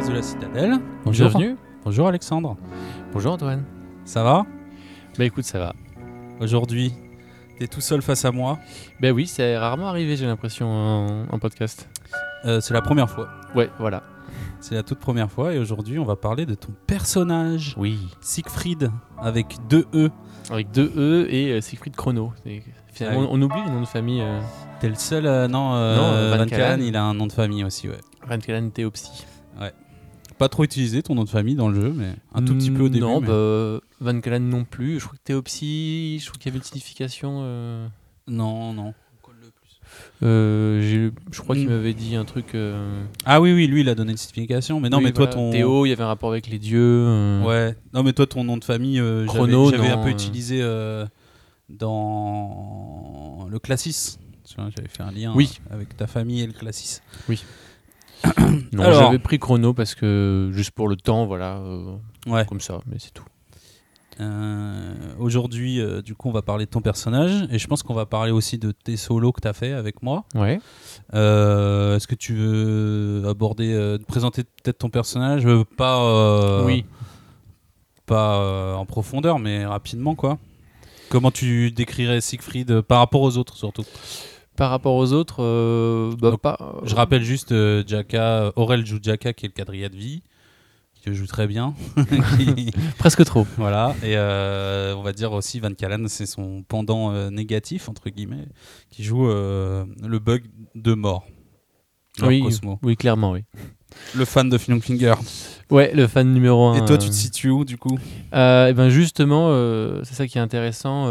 podcast de la Citadelle. Bonjour. Bienvenue. Bonjour Alexandre. Bonjour Antoine. Ça va? Bah écoute, ça va. Aujourd'hui, t'es tout seul face à moi. Bah oui, c'est rarement arrivé, j'ai l'impression, en, en podcast. Euh, c'est la première fois. Ouais, voilà. C'est la toute première fois et aujourd'hui, on va parler de ton personnage, Oui. Siegfried, avec deux E. Avec deux E et euh, Siegfried Chrono. Et finalement, oui. on, on oublie le nom de famille. Euh, T'es le seul. euh, non, euh, Non, Van Van Callen. Callen, il a un nom de famille aussi, ouais. Van Callen Theopsy. Pas trop utilisé ton nom de famille dans le jeu, mais un tout petit peu au début. Non, mais- bah, Van Callen non plus. Je crois que Theopsy, je crois qu'il y avait une signification. euh, Non, non. euh, je crois qu'il Mm. m'avait dit un truc. euh, Ah oui, oui, lui, il a donné une signification. Mais non, oui, mais toi, voilà, ton. Théo, il y avait un rapport avec les dieux. euh, Ouais. Non, mais toi, ton nom de famille, euh, j'avais- Chrono, j'avais un peu utilisé euh, dans le classis. J'avais fait un lien Oui. avec ta famille et le classis. Non, Alors- j'avais pris Chrono parce que juste pour le temps, voilà, euh, Ouais. comme ça, mais c'est tout. Euh, Aujourd'hui, euh, du coup, on va parler de ton personnage et je pense qu'on va parler aussi de tes solos que tu as fait avec moi. Ouais. Est-ce que tu veux aborder, présenter peut-être ton personnage Pas, oui. pas en profondeur, mais rapidement, quoi? Comment tu décrirais Siegfried par rapport aux autres, surtout? Par rapport aux autres, euh, bah, Donc, pas. Je rappelle juste euh, Jaka, Aurel joue Jaka, qui est le quadrilla de vie, qui joue très bien. Qui- presque trop. voilà. Et euh, on va dire aussi Van Callen, c'est son pendant euh, négatif, entre guillemets, qui joue euh, le bug de mort. Oui, Cosmo. oui, clairement, oui. Le fan de Finger. Ouais, le fan numéro un. Et toi, tu euh, te situes où, du coup? euh, eh ben justement, euh, c'est ça qui est intéressant.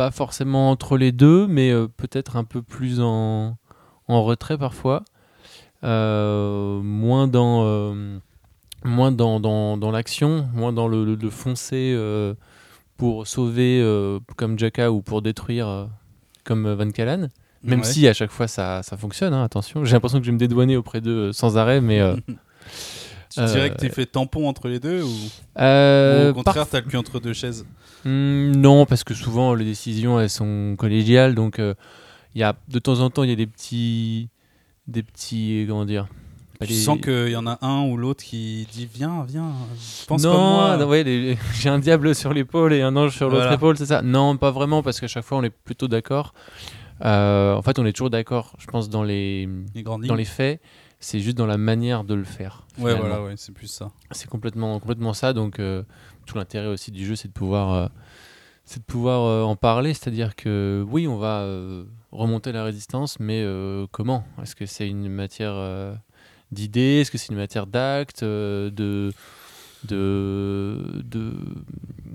Pas forcément entre les deux, mais euh, peut-être un peu plus en, en retrait parfois. Euh, moins dans, euh, moins dans, dans, dans l'action, moins dans le, le- le foncer pour sauver comme Jaka ou pour détruire comme Van Callen. Même Ouais. si à chaque fois ça, ça fonctionne, hein, attention. J'ai l'impression que je vais me dédouaner auprès d'eux sans arrêt, mais. Tu dirais que t'es fait tampon entre les deux ou, ou au contraire, parf- t'as le cul entre deux chaises? Hmm, non, parce que souvent les décisions elles sont collégiales, donc euh, il y a de temps en temps il y a des petits, des petits comment dire. Tu des- sens qu'il y en a un ou l'autre qui dit Viens, viens, pense non, comme moi. non, ouais, les- j'ai un diable sur l'épaule et un ange sur l'autre Voilà. épaule, c'est ça Non, pas vraiment, parce qu'à chaque fois on est plutôt d'accord. Euh, en fait, on est toujours d'accord, je pense, dans les, dans lignes. les faits. C'est juste dans la manière de le faire. Ouais, finalement. voilà, ouais, c'est plus ça. C'est complètement, complètement ça. Donc, euh, tout l'intérêt aussi du jeu, c'est de pouvoir, euh, c'est de pouvoir euh, en parler. C'est-à-dire que oui, on va euh, remonter la résistance, mais comment? Est-ce que c'est une matière d'idées? Est-ce que c'est une matière d'actes de, de, de,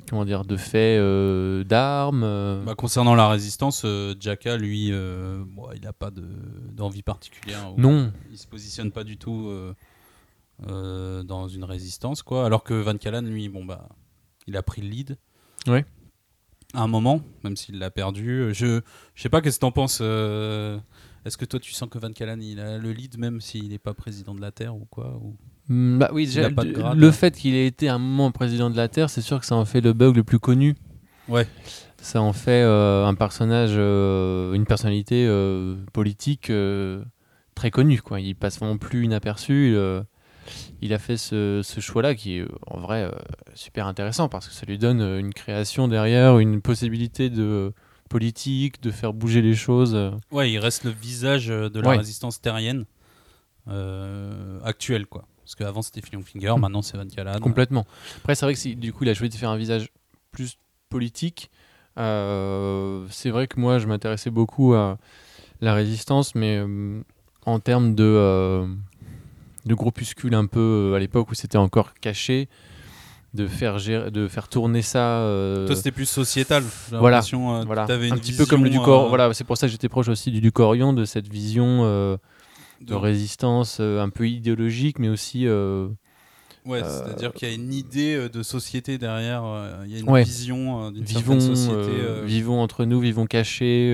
comment dire, de faits euh, d'armes euh, Bah, concernant la résistance, euh, Jaka, lui, bon, il n'a pas de- d'envie particulière. Non. Il se positionne pas du tout dans une résistance, quoi. Alors que Van Callen, lui, bon, bah, il a pris le lead. Ouais. À un moment, même s'il l'a perdu. Je je sais pas, qu'est-ce que t'en penses euh, Est-ce que toi, tu sens que Van Callen, il a le lead, même s'il n'est pas président de la Terre ou quoi ou... Mm, Bah oui, déjà, le- grade, le hein. fait qu'il ait été un moment président de la Terre, c'est sûr que ça en fait le bug le plus connu. Ouais. Ça en fait euh, un personnage, euh, une personnalité euh, politique euh, très connue. Quoi. Il passe vraiment plus inaperçu. Il, euh, il a fait ce, ce choix-là qui est euh, en vrai euh, super intéressant parce que ça lui donne euh, une création derrière, une possibilité de politique, de faire bouger les choses. Ouais, il reste le visage de la Ouais. résistance terrienne euh, actuelle, quoi. Parce qu'avant, c'était Finger, Mm. maintenant, c'est Van Callen. Complètement. Après, c'est vrai que du coup, il a choisi de faire un visage plus politique. Euh, c'est vrai que moi, je m'intéressais beaucoup à la résistance, mais en termes de, de groupuscule un peu euh, à l'époque où c'était encore caché, de faire, gérer- de faire tourner ça. euh, Toi, c'était plus sociétal. Voilà, euh, voilà. t'avais un une petit peu comme le vision, Ducor. euh, Voilà, c'est pour ça que j'étais proche aussi du Ducorion, de cette vision euh, de de- résistance euh, un peu idéologique, mais aussi. Ouais, Euh, c'est-à-dire qu'il y a une idée de société derrière. Il y a une Ouais. vision d'une vivons, société. vivons entre nous, vivons cachés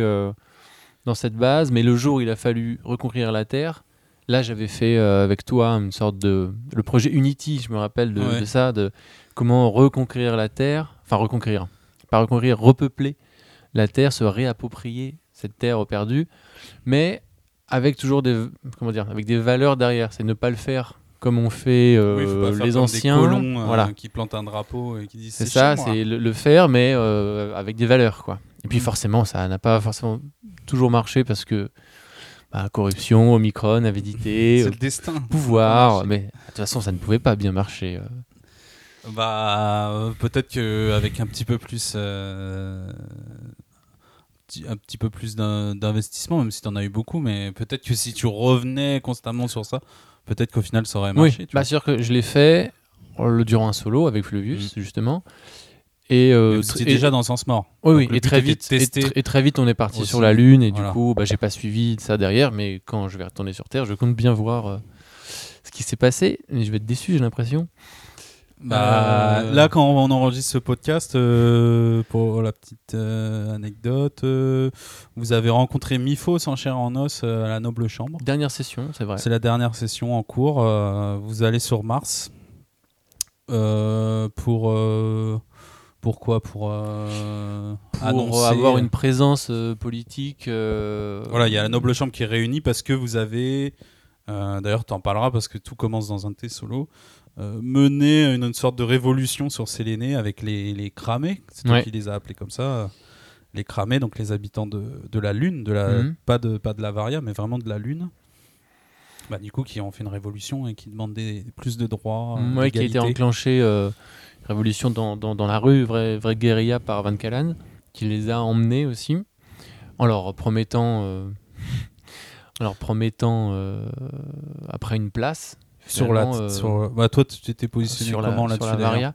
dans cette base. Mais le jour où il a fallu reconquérir la Terre, là j'avais fait euh, avec toi une sorte de... Le projet Unity, je me rappelle de, Ouais. de ça, de comment reconquérir la Terre, enfin reconquérir, pas reconquérir, repeupler la Terre, se réapproprier cette Terre perdue, mais avec toujours des, comment dire, avec des valeurs derrière. C'est ne pas le faire comme ont fait euh, Oui, les anciens. Des colons, euh, voilà, qui plantent un drapeau et qui disent c'est ça, c'est le, le faire, mais euh, avec des valeurs, quoi. Et puis Mm. forcément, ça n'a pas forcément toujours marché parce que bah, corruption, Omicron, avidité, euh, le destin. pouvoir, mais de toute façon, ça ne pouvait pas bien marcher. euh. Bah, euh, peut-être qu'avec un petit peu plus. euh, un petit peu plus d'in- d'investissement, même si tu en as eu beaucoup, mais peut-être que si tu revenais constamment sur ça, peut-être qu'au final ça aurait Oui, marché. tu bah, vois. sûr que je l'ai fait le durant un solo avec Flavius, justement. Et, euh, et- déjà dans Sens Mort. Oui, le et très vite, et, tr- et très vite, on est parti aussi. sur la Lune, et Voilà. du coup, bah, j'ai pas suivi ça derrière, mais quand je vais retourner sur Terre, je compte bien voir euh, ce qui s'est passé, mais je vais être déçu, j'ai l'impression. Bah, Euh, Là, quand on enregistre ce podcast, euh, pour la petite euh, anecdote, vous avez rencontré Mifo en chair en os à la Noble Chambre. Dernière session, c'est vrai. C'est la dernière session en cours. vous allez sur Mars. Pour. Pourquoi Pour. euh, Pour annoncer- avoir une présence euh, politique. euh, Voilà, il y a la Noble Chambre qui est réunie parce que vous avez. D'ailleurs, tu en parleras parce que tout commence dans un de tes solos. euh, mené une, une sorte de révolution sur Séléné avec les, les cramés. C'est toi Ouais. qui les as appelés comme ça. Les cramés, donc les habitants de, de la Lune, de la, Mhm. pas, de, pas de la Varia, mais vraiment de la Lune. Bah, du coup, qui ont fait une révolution et qui demandent des, plus de droits. euh, Ouais, qui a été d'égalité. enclenché, euh, révolution dans, dans, dans la rue, vraie, vraie guérilla par Van Callan, qui les a emmenés aussi, en leur promettant, euh, en leur promettant euh, après une place. Sur la, sur, bah, toi, tu t'étais positionné sur la, comment là-dessus la.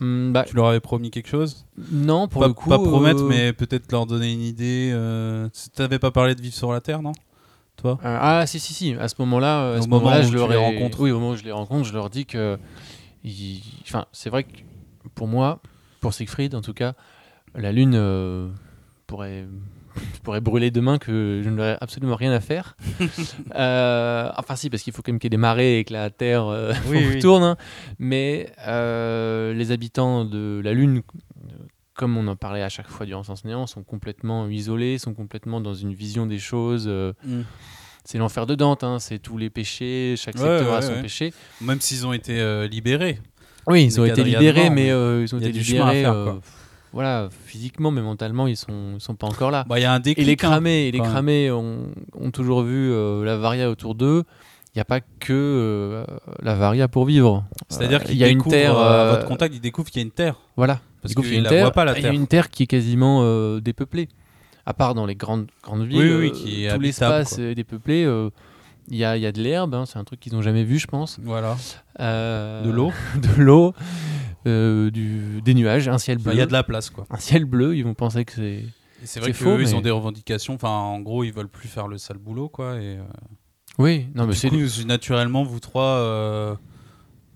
Hum, bah, Tu leur avais promis quelque chose? Non, pour pas, le coup. pas promettre, euh, mais peut-être leur donner une idée. Euh... T'avais pas parlé de vivre sur la Terre, non? Toi Euh, ah si si si à ce moment-là euh, à ce moment je leur les ai- rencontres. oui au moment où je les rencontre je leur dis que ils- enfin c'est vrai que pour moi pour Siegfried en tout cas la lune euh, pourrait pourrait brûler demain que je n'aurais absolument rien à faire enfin si parce qu'il faut quand même qu'il y ait des marées et que la terre Oui, oui. tourne hein. mais les habitants de la lune comme on en parlait à chaque fois durant Sens Néant, sont complètement isolés, sont complètement dans une vision des choses. euh, c'est l'enfer de Dante, hein, c'est tous les péchés, chaque Ouais, secteur a son ouais. péché. Même s'ils ont été euh, libérés. Oui, ils ont été libérés, mais euh, ils ont été libérés. faire, quoi. pff, voilà, physiquement, mais mentalement, ils sont, ils sont pas encore là. Bah, Il y a un déclic. et les hein. cramés, et les quand même. cramés ont, ont toujours vu la varia autour d'eux. Il n'y a pas que euh, la varia pour vivre. C'est-à-dire Euh, qu'il il y a une découvre, terre. euh, à euh, votre contact, ils découvrent qu'il y a une terre. Voilà. Parce il y a qu'ils une la terre. pas, la Il y a une terre qui est quasiment euh, dépeuplée. À part dans les grandes, grandes villes, Oui, oui, euh, qui est tout l'espace est dépeuplé. euh, Il y, a, il y a de l'herbe, hein, c'est un truc qu'ils n'ont jamais vu, je pense. Voilà. Euh, De l'eau. de l'eau, euh, des nuages, un ciel bleu. Il y a de la place, quoi. Un ciel bleu, ils vont penser que c'est. C'est vrai C'est qu'eux, faux, ils mais- ont des revendications. Enfin, en gros, ils veulent plus faire le sale boulot, quoi. Et, euh, Oui, non, mais c'est. naturellement, vous trois. euh,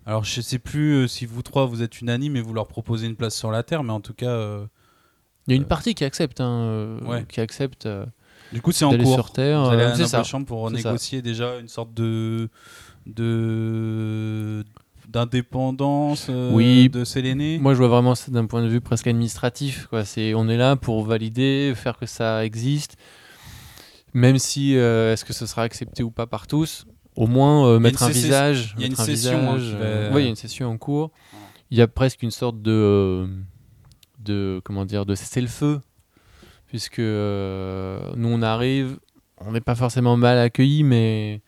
Alors, je sais plus euh, si vous trois vous êtes unanimes et vous leur proposez une place sur la Terre, mais en tout cas, euh, Il y a une partie qui accepte, hein, Ouais. qui accepte du coup, c'est en cours. sur Terre. Vous allez à la chambre pour ça. négocier déjà une sorte de de d'indépendance euh, Oui. de Séléné. Moi, je vois vraiment ça d'un point de vue presque administratif. Quoi. C'est, on est là pour valider, faire que ça existe, même si euh, est-ce que ce sera accepté ou pas par tous. Au moins euh, mettre un visage. il y a une mettre un session, hein, visage, va- euh, il y a une session en cours. Il y a presque une sorte de, de comment dire, de cessez le feu, puisque nous on arrive, on n'est pas forcément mal accueillis, mais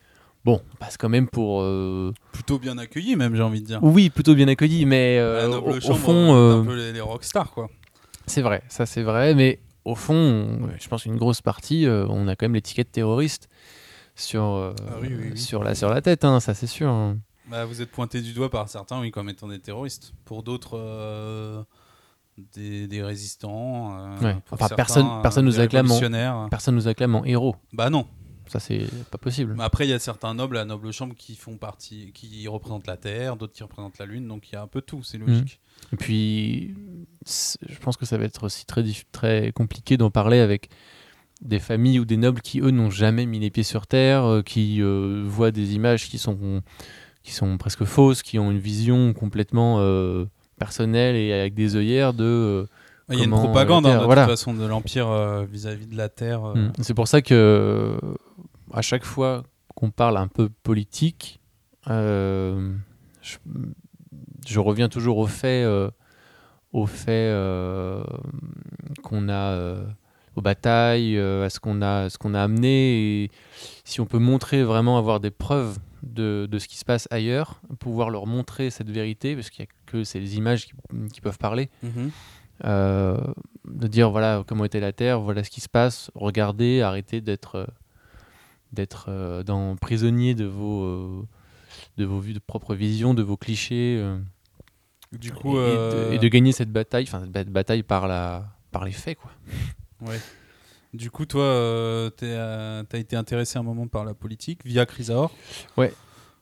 bon, on passe quand même pour. euh, Plutôt bien accueilli, même, j'ai envie de dire. oui, plutôt bien accueillis, mais euh, au, au fond, euh, un peu les, les rockstars, quoi. c'est vrai, ça c'est vrai, mais au fond, on- je pense qu'une grosse partie, euh, on a quand même l'étiquette terroriste sur, euh, Ah oui, oui, oui. sur, la, sur la tête, hein, ça c'est sûr. hein. Bah, vous êtes pointé du doigt par certains, oui, comme étant des terroristes. Pour d'autres, euh, des, des résistants. euh, Ouais. Enfin, certains, personne- euh, personne nous acclame en-. Personne nous acclame en héros, Bah non. Ça c'est pas possible. Mais après, il y a certains nobles à la noble chambre qui font partie, qui représentent la Terre, d'autres qui représentent la Lune, donc il y a un peu tout, c'est logique. Et puis, je pense que ça va être aussi très, très compliqué d'en parler avec des familles ou des nobles qui, eux, n'ont jamais mis les pieds sur Terre, euh, qui euh, voient des images qui sont, qui sont presque fausses, qui ont une vision complètement euh, personnelle et avec des œillères de... euh, Il y a une propagande euh, hein, de voilà. toute façon de l'Empire euh, vis-à-vis de la Terre. euh. Mm. C'est pour ça que à chaque fois qu'on parle un peu politique, euh, je, je reviens toujours au fait, euh, au fait euh, qu'on a aux batailles, à ce qu'on a, ce qu'on a amené. Et si on peut montrer vraiment, avoir des preuves de, de ce qui se passe ailleurs, pouvoir leur montrer cette vérité, parce qu'il n'y a que ces images qui, qui peuvent parler. Mhm. Euh, de dire voilà comment était la Terre, voilà ce qui se passe, regardez, arrêtez d'être euh, d'être euh, dans prisonnier de vos de vos vues, de propres visions, de vos clichés, Du et, coup, et euh, de, et de gagner cette bataille, enfin cette ba- bataille par la par les faits quoi. Ouais. Du coup, toi, euh, euh, t'as été intéressé un moment par la politique via Chrysaor? Ouais.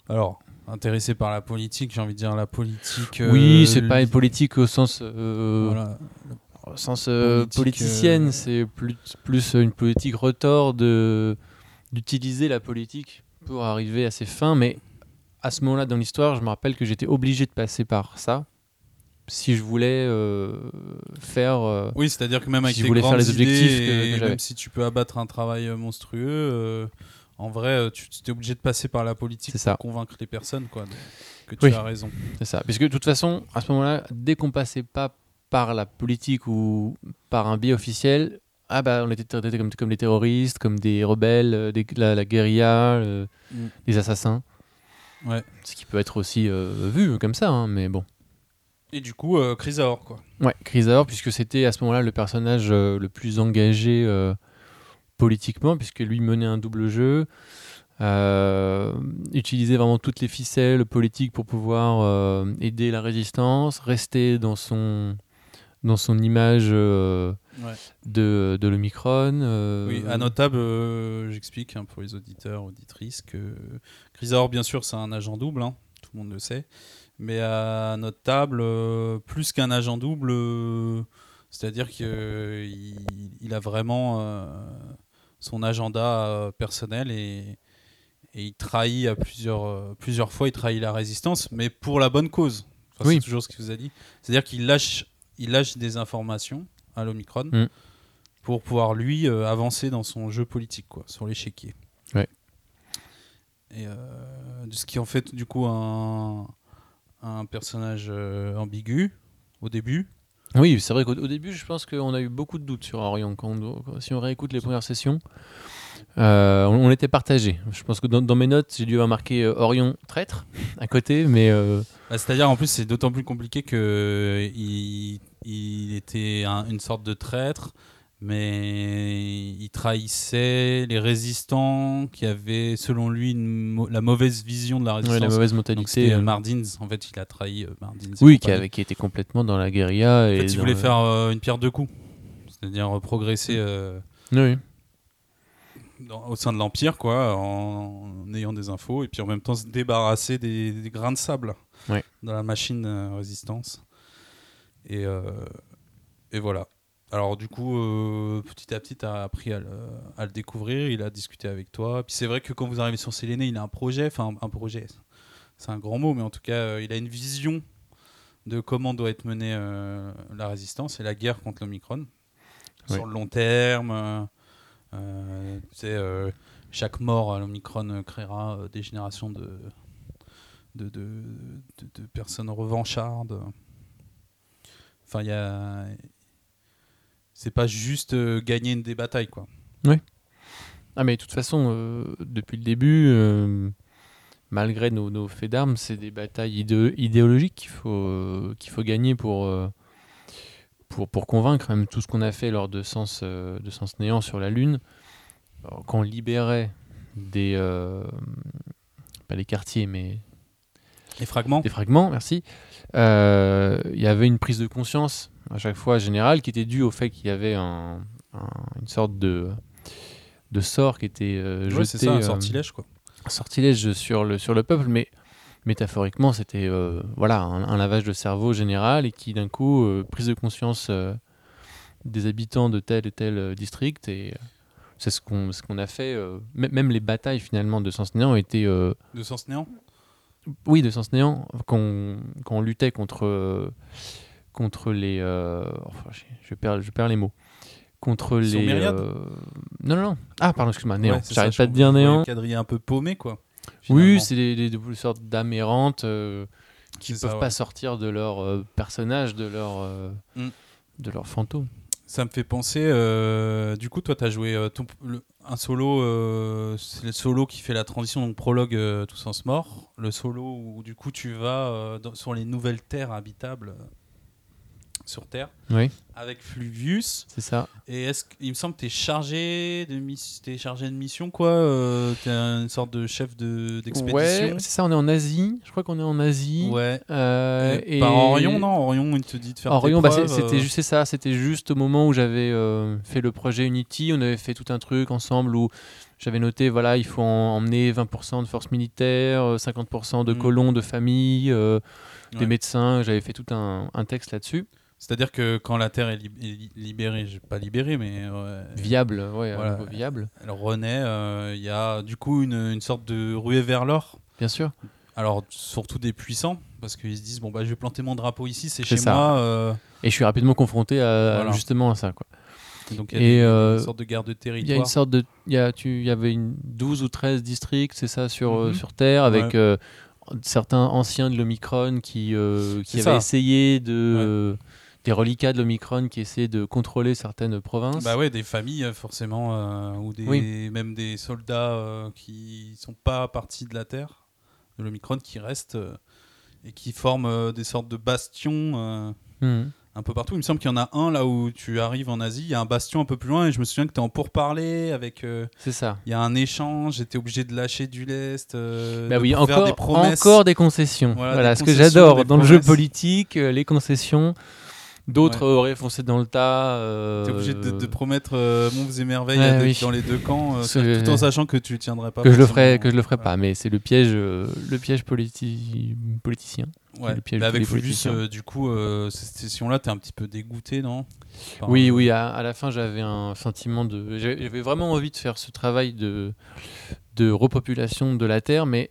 Alors, intéressé par la politique, j'ai envie de dire la politique. euh, oui, c'est pas une politique au sens euh, Voilà. au sens euh, politicienne, euh, c'est plus plus une politique retort de d'utiliser la politique pour arriver à ses fins, mais à ce moment-là dans l'histoire, je me rappelle que j'étais obligé de passer par ça si je voulais euh, faire. euh, Oui, c'est-à-dire que même avec Si je tes voulais faire les objectifs idées que- que même si tu peux abattre un travail euh, monstrueux, euh, en vrai, euh, tu es obligé de passer par la politique pour convaincre les personnes quoi, que tu Oui. as raison. C'est ça. Puisque de toute façon, à ce moment-là, dès qu'on passait pas par la politique ou par un biais officiel, ah bah on était traités comme, comme des terroristes, comme des rebelles, euh, des- la, la guérilla, euh, Mm. des assassins. Ouais. Ce qui peut être aussi euh, vu comme ça, hein, mais bon. Et du coup, euh, Chrysaor, quoi. Ouais, Chrysaor, puisque c'était à ce moment-là le personnage le plus engagé politiquement, puisque lui menait un double jeu, euh, utilisait vraiment toutes les ficelles politiques pour pouvoir euh, aider la résistance, rester dans son, dans son image euh, Ouais. de, de l'Omicron. euh, Oui, à notable, euh, j'explique hein, pour les auditeurs, auditrices, que Chrysaor, bien sûr, c'est un agent double, hein, tout le monde le sait. Mais à notre table, euh, plus qu'un agent double, c'est-à-dire qu'il il a vraiment son agenda euh, personnel et, et il trahit à plusieurs, euh, plusieurs fois, il trahit la résistance, mais pour la bonne cause. Enfin, Oui. C'est toujours ce qu'il vous a dit. C'est-à-dire qu'il lâche, il lâche des informations à l'Omicron Mm. pour pouvoir lui euh, avancer dans son jeu politique, quoi, sur l'échiquier. Ouais. Et euh, ce qui en fait du coup un, un personnage euh, ambigu au début. Oui, c'est vrai qu'au au début, je pense qu'on a eu beaucoup de doutes sur Orion. Quand on- si on réécoute les premières sessions, euh, on, était partagés. Je pense que dans, mes notes, j'ai dû avoir marqué euh, Orion traître à côté, mais euh, Bah, C'est-à-dire en plus c'est d'autant plus compliqué que il, était un- une sorte de traître, mais il trahissait les résistants qui avaient selon lui une la mauvaise vision de la ouais, résistance. la mauvaise Donc mentalité. c'était euh, euh, Mardins, en fait il a trahi euh, Mardins. oui, qui, avait, qui était complètement dans la guérilla. En Et fait, il voulait le- faire euh, une pierre deux coups, c'est-à-dire progresser euh, Oui, dans- au sein de l'Empire, quoi, en, en ayant des infos, et puis en même temps se débarrasser des, des grains de sable Ouais. dans la machine résistance. Et, et voilà. Alors du coup, euh, petit à petit, tu as appris à le, à le découvrir, il a discuté avec toi. Puis c'est vrai que quand vous arrivez sur Séléné, il a un projet, enfin un projet, c'est un grand mot, mais en tout cas, euh, il a une vision de comment doit être menée euh, la résistance et la guerre contre l'Omicron. Sur le long terme, chaque mort à l'Omicron créera des générations de, de, de, de- de personnes revanchardes. Enfin, il y a. C'est pas juste euh, gagner une des batailles, quoi. Ah mais de toute façon, euh, depuis le début, euh, malgré nos, nos faits d'armes, c'est des batailles idé- idéologiques qu'il faut, euh, qu'il faut gagner pour, euh, pour, pour convaincre. Même tout ce qu'on a fait lors de Sens, euh, de Sens Néant sur la Lune, alors, quand on libérait des... euh, pas les quartiers, mais Les fragments des fragments, merci. Euh, Il y avait une prise de conscience à chaque fois générale qui était due au fait qu'il y avait un- un- une sorte de, de sort qui était euh, jeté. Ouais, c'est ça, un euh, sortilège, quoi. un sortilège sur le, sur le peuple, mais métaphoriquement, c'était euh, voilà, un, un lavage de cerveau général et qui, d'un coup, euh, prise de conscience des habitants de tel et tel district. Et c'est ce qu'on ce qu'on a fait. même les batailles, finalement, de Sens Néant étaient. euh, De sens néant oui, de Sens Néant, quand on, quand on luttait contre, contre les. euh, enfin, je, perds, je perds les mots. Contre les. Euh, non, non, non. Ah, pardon, excuse-moi, Néant. Ouais, J'arrête pas de dire le Néant. quadrille un peu paumé, quoi. Oui, c'est des, des, des sortes d'âmes errantes euh, qui ne peuvent ça, pas sortir de leur euh, personnage, de leur, euh, Mm. de leur fantôme. Ça me fait penser, du coup, toi, tu as joué ton- le- un solo, c'est le solo qui fait la transition, donc prologue Tous Sens Mort. Le solo où, du coup, tu vas dans- sur les nouvelles terres habitables sur Terre Oui, avec Fluvius. c'est ça. Et est-ce qu'il me semble que tu es chargé de, t'es chargé de mission, quoi euh, Tu es une sorte de chef de- Ouais, d'expédition c'est ça, on est en Asie. Je crois qu'on est en Asie. Ouais. Euh, Et et Par Orion, non Orion, il te dit de faire Orion, bah, c'était euh, juste ça, c'était juste au moment où j'avais euh, fait le projet Unity, on avait fait tout un truc ensemble où j'avais noté voilà, il faut en- emmener 20% de forces militaires, euh, 50% de Mm. colons de famille, euh, Ouais. des médecins, j'avais fait tout un, un texte là-dessus. C'est-à-dire que quand la Terre est, lib- est li- libérée, pas libérée, mais ouais, Viable, ouais, Voilà. viable, elle renaît, euh, il y a du coup une, une sorte de ruée vers l'or. bien sûr. Alors surtout des puissants, parce qu'ils se disent bon bah je vais planter mon drapeau ici, c'est chez ça. moi. euh, Et je suis rapidement confronté à, Voilà. justement à ça. Quoi. donc il y a euh, une sorte de guerre de Il y a territoire. une sorte de. Il y, a, tu, il y avait une 12 ou 13 districts, c'est ça, sur, euh, Mhm. sur Terre, avec Ouais. euh, certains anciens de l'Omicron qui, euh, qui avaient ça. essayé de. Des reliquats de l'Omicron qui essayaient de contrôler certaines provinces. Bah ouais, des familles forcément, euh, ou des, Oui. même des soldats euh, qui sont pas partis de la Terre, de l'Omicron, qui restent euh, et qui forment euh, des sortes de bastions. Mhm. un peu partout. Il me semble qu'il y en a un là où tu arrives en Asie. Il y a un bastion un peu plus loin et je me souviens que tu es en pourparler avec. C'est ça. Il y a un échange. J'étais obligé de lâcher du lest. Bah oui, encore, des encore des concessions. Voilà, Voilà, des ce que j'adore dans le jeu politique, les concessions. D'autres Ouais. auraient foncé dans le tas. euh, T'es obligé de, de promettre euh, monts et merveilles Ouais, oui. dans les deux camps, euh, tout en sachant que tu tiendrais pas. que je le ferai, que je le ferai pas, mais c'est le piège, euh, le piège politi- politicien. Ouais. le piège Mais de tous avec Fulvius, euh, du coup, euh, cette session-là, t'es un petit peu dégoûté, non? Oui, euh, oui, à, à la fin, j'avais un sentiment de. J'avais vraiment envie de faire ce travail de, de repopulation de la Terre, mais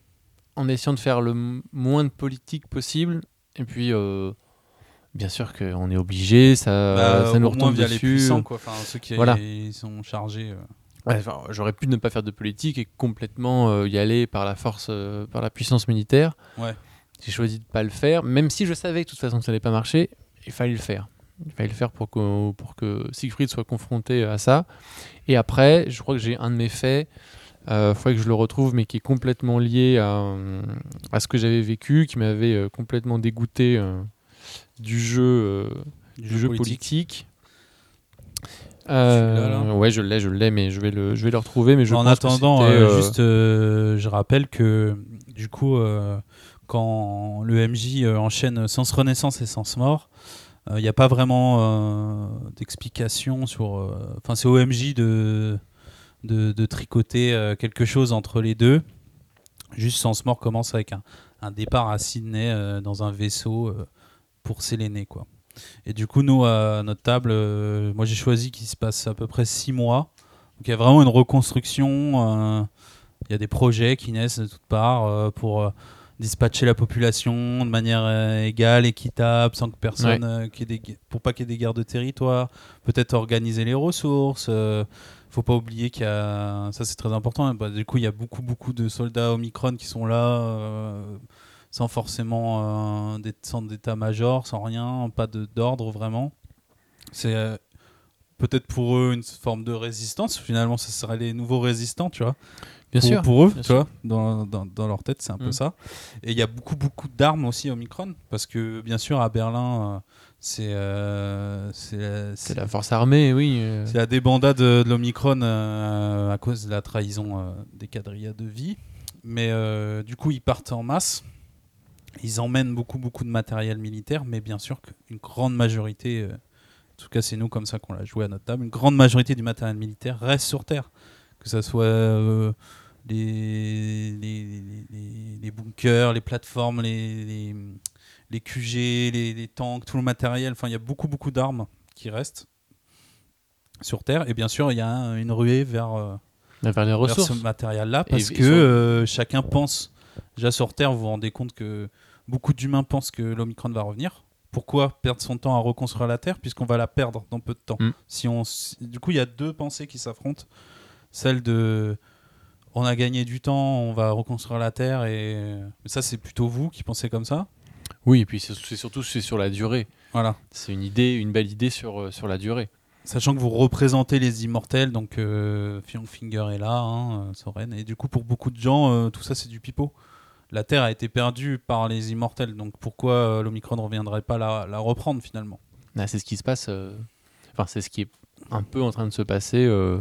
en essayant de faire le moins de politique possible. Et puis, euh, bien sûr qu'on est obligé, ça, bah, ça nous retombe via les dessus. puissants, quoi. Enfin, ceux qui Voilà. sont chargés. euh. Ouais, enfin, J'aurais pu ne pas faire de politique et complètement euh, y aller par la force, euh, par la puissance militaire. Ouais. J'ai choisi de pas le faire, même si je savais que de toute façon ça n'allait pas marcher, il fallait le faire. Il fallait le faire pour que, pour que Siegfried soit confronté à ça. Et après, je crois que j'ai un de mes faits, il faudrait que je le retrouve, mais qui est complètement lié à, euh, à ce que j'avais vécu, qui m'avait euh, complètement dégoûté euh, du jeu, euh, du jeu politique. Euh, l'as, là ouais, je l'ai, je l'ai, mais je vais le, je vais le retrouver. Mais je en pense attendant, euh, euh, juste, euh, je rappelle que du coup, euh, quand le MJ euh, enchaîne Sens Renaissance et Sens Mort, il n'y a pas vraiment euh, d'explication sur. euh, Enfin, c'est au MJ de, de, de tricoter euh, quelque chose entre les deux. Juste Sens Mort commence avec un, un départ à Sydney euh, dans un vaisseau euh, pour Séléné, quoi. Et du coup, nous, à notre table, euh, moi j'ai choisi qu'il se passe à peu près six mois. Donc il y a vraiment une reconstruction. euh, Il y a des projets qui naissent de toutes parts euh, pour dispatcher la population de manière euh, égale, équitable, sans que personne, euh, des pour pas qu'il y ait des guerres de territoire. Peut-être organiser les ressources. euh, faut pas oublier qu'il y a, ça c'est très important. hein, bah, du coup, il y a beaucoup beaucoup de soldats Omicron qui sont là. Sans forcément euh, des centres d'état-major, sans rien, pas d'ordre vraiment. C'est euh, peut-être pour eux une forme de résistance. Finalement, ce serait les nouveaux résistants, tu vois. bien pour, sûr. pour eux, tu sûr. vois, dans, dans, dans leur tête, c'est un peu Mm. ça. Et il y a beaucoup, beaucoup d'armes aussi au Micron, parce que bien sûr, à Berlin, euh, c'est euh, c'est la- force armée, oui. euh, c'est la débandade de, de l'Omicron à cause de la trahison des quadrillas de vie. Mais du coup, ils partent en masse. Ils emmènent beaucoup, beaucoup de matériel militaire, mais bien sûr qu'une grande majorité, euh, en tout cas c'est nous comme ça qu'on l'a joué à notre table, une grande majorité du matériel militaire reste sur Terre. Que ce soit euh, les, les, les- bunkers, les plateformes, les, les, les QG, les, tanks, tout le matériel. Enfin, il y a beaucoup, beaucoup d'armes qui restent sur Terre. Et bien sûr, il y a un- une ruée vers, euh, vers les vers ressources. ce matériel-là parce et que chacun pense. Déjà sur Terre, vous vous rendez compte que beaucoup d'humains pensent que l'Omicron va revenir. Pourquoi perdre son temps à reconstruire la Terre puisqu'on va la perdre dans peu de temps Mm. si on, si- Du coup, il y a deux pensées qui s'affrontent. Celle de on a gagné du temps, on va reconstruire la Terre et Mais ça c'est plutôt vous qui pensez comme ça Oui, et puis c'est surtout c'est sur la durée. Voilà. C'est une idée, une belle idée sur, euh, sur la durée. Sachant que vous représentez les immortels, donc euh, Fion Finger est là, hein, euh, Soren, et du coup pour beaucoup de gens, euh, tout ça c'est du pipeau. La Terre a été perdue par les immortels, donc pourquoi euh, l'Omicron ne reviendrait pas la, la reprendre finalement? Ah, c'est ce qui se passe. euh, Enfin, c'est ce qui est un peu en train de se passer. euh,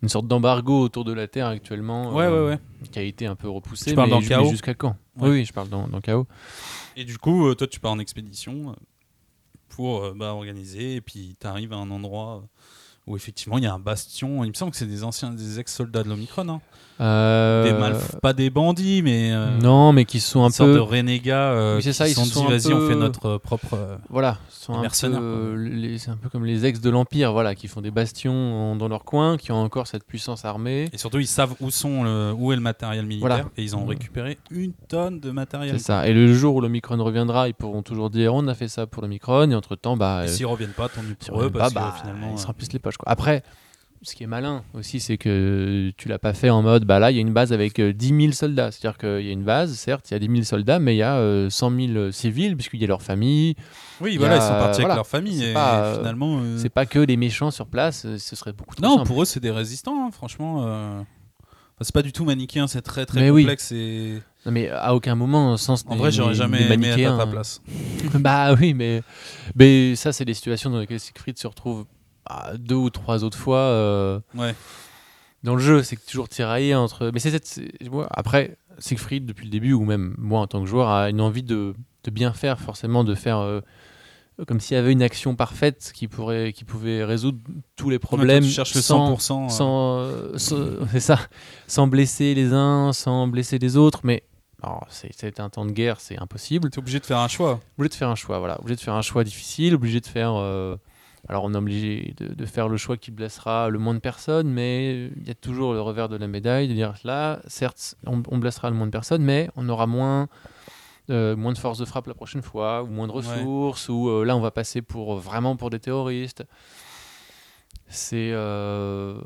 Une sorte d'embargo autour de la Terre actuellement. Ouais, ouais, ouais. Qui a été un peu repoussé. Tu mais dans mais Jusqu'à quand? Oui, oui, je parle dans, dans Chaos. Et du coup, toi tu pars en expédition pour bah, organiser, et puis tu arrives à un endroit où effectivement il y a un bastion. Il me semble que c'est des anciens, des ex-soldats de l'Omicron. Hein. Euh, Des malf- pas des bandits, mais euh, Non, mais qui sont un une sorte peu. de renégats euh, c'est qui ça, ils sont sont dit vas-y, on fait notre propre. Voilà, sont un peu, les- c'est un peu comme les ex de l'Empire, voilà, qui font des bastions en- dans leur coin, qui ont encore cette puissance armée. Et surtout, ils savent où, sont le, où est le matériel militaire Voilà. et ils ont récupéré une tonne de matériel. C'est ça. Et le jour où l'Omicron reviendra, ils pourront toujours dire on a fait ça pour l'Omicron, et entre-temps, bah, s'ils reviennent pas, tant mieux pour eux parce pas, que bah, finalement. ils se remplissent les poches. Quoi. Après, ce qui est malin aussi, c'est que tu l'as pas fait en mode bah là, il y a une base avec euh, 10 000 soldats. C'est-à-dire qu'il y a une base, certes, il y a 10 000 soldats, mais il y a euh, 100 000 civils, puisqu'il y a leur famille. Oui, voilà, a- ils sont partis voilà. avec leur famille C'est pas, euh, finalement. euh, C'est pas que les méchants sur place, euh, ce serait beaucoup trop Non, simple. pour eux, c'est des résistants, hein, franchement. euh. Enfin, c'est pas du tout manichéen, c'est très très Mais oui. complexe. Et... Non, mais à aucun moment, sans En vrai, j'aurais jamais aimé être à ta place. bah oui, mais, mais ça, c'est des situations dans lesquelles Siegfried se retrouve bah, deux ou trois autres fois euh, Ouais. dans le jeu. C'est toujours tiraillé entre. Mais c'est cette. après, Siegfried, depuis le début, ou même moi en tant que joueur, a une envie de, de bien faire, forcément, de faire. euh, comme s'il y avait une action parfaite qui, pourrait, qui pouvait résoudre tous les Ouais, problèmes tu cherches le sans, 100%. euh, sans, euh, sans- c'est ça, sans blesser les uns, sans blesser les autres. Mais c'est un temps de guerre, c'est impossible. T'es obligé de faire un choix. Obligé de faire un choix, voilà. Obligé de faire un choix difficile, obligé de faire. euh, alors, on est obligé de, de faire le choix qui blessera le moins de personnes, mais il y a toujours le revers de la médaille de dire là, certes, on, on blessera le moins de personnes, mais on aura moins. euh, moins de force de frappe la prochaine fois, ou moins de ressources, ou euh, là on va passer pour vraiment pour des terroristes. C'est euh,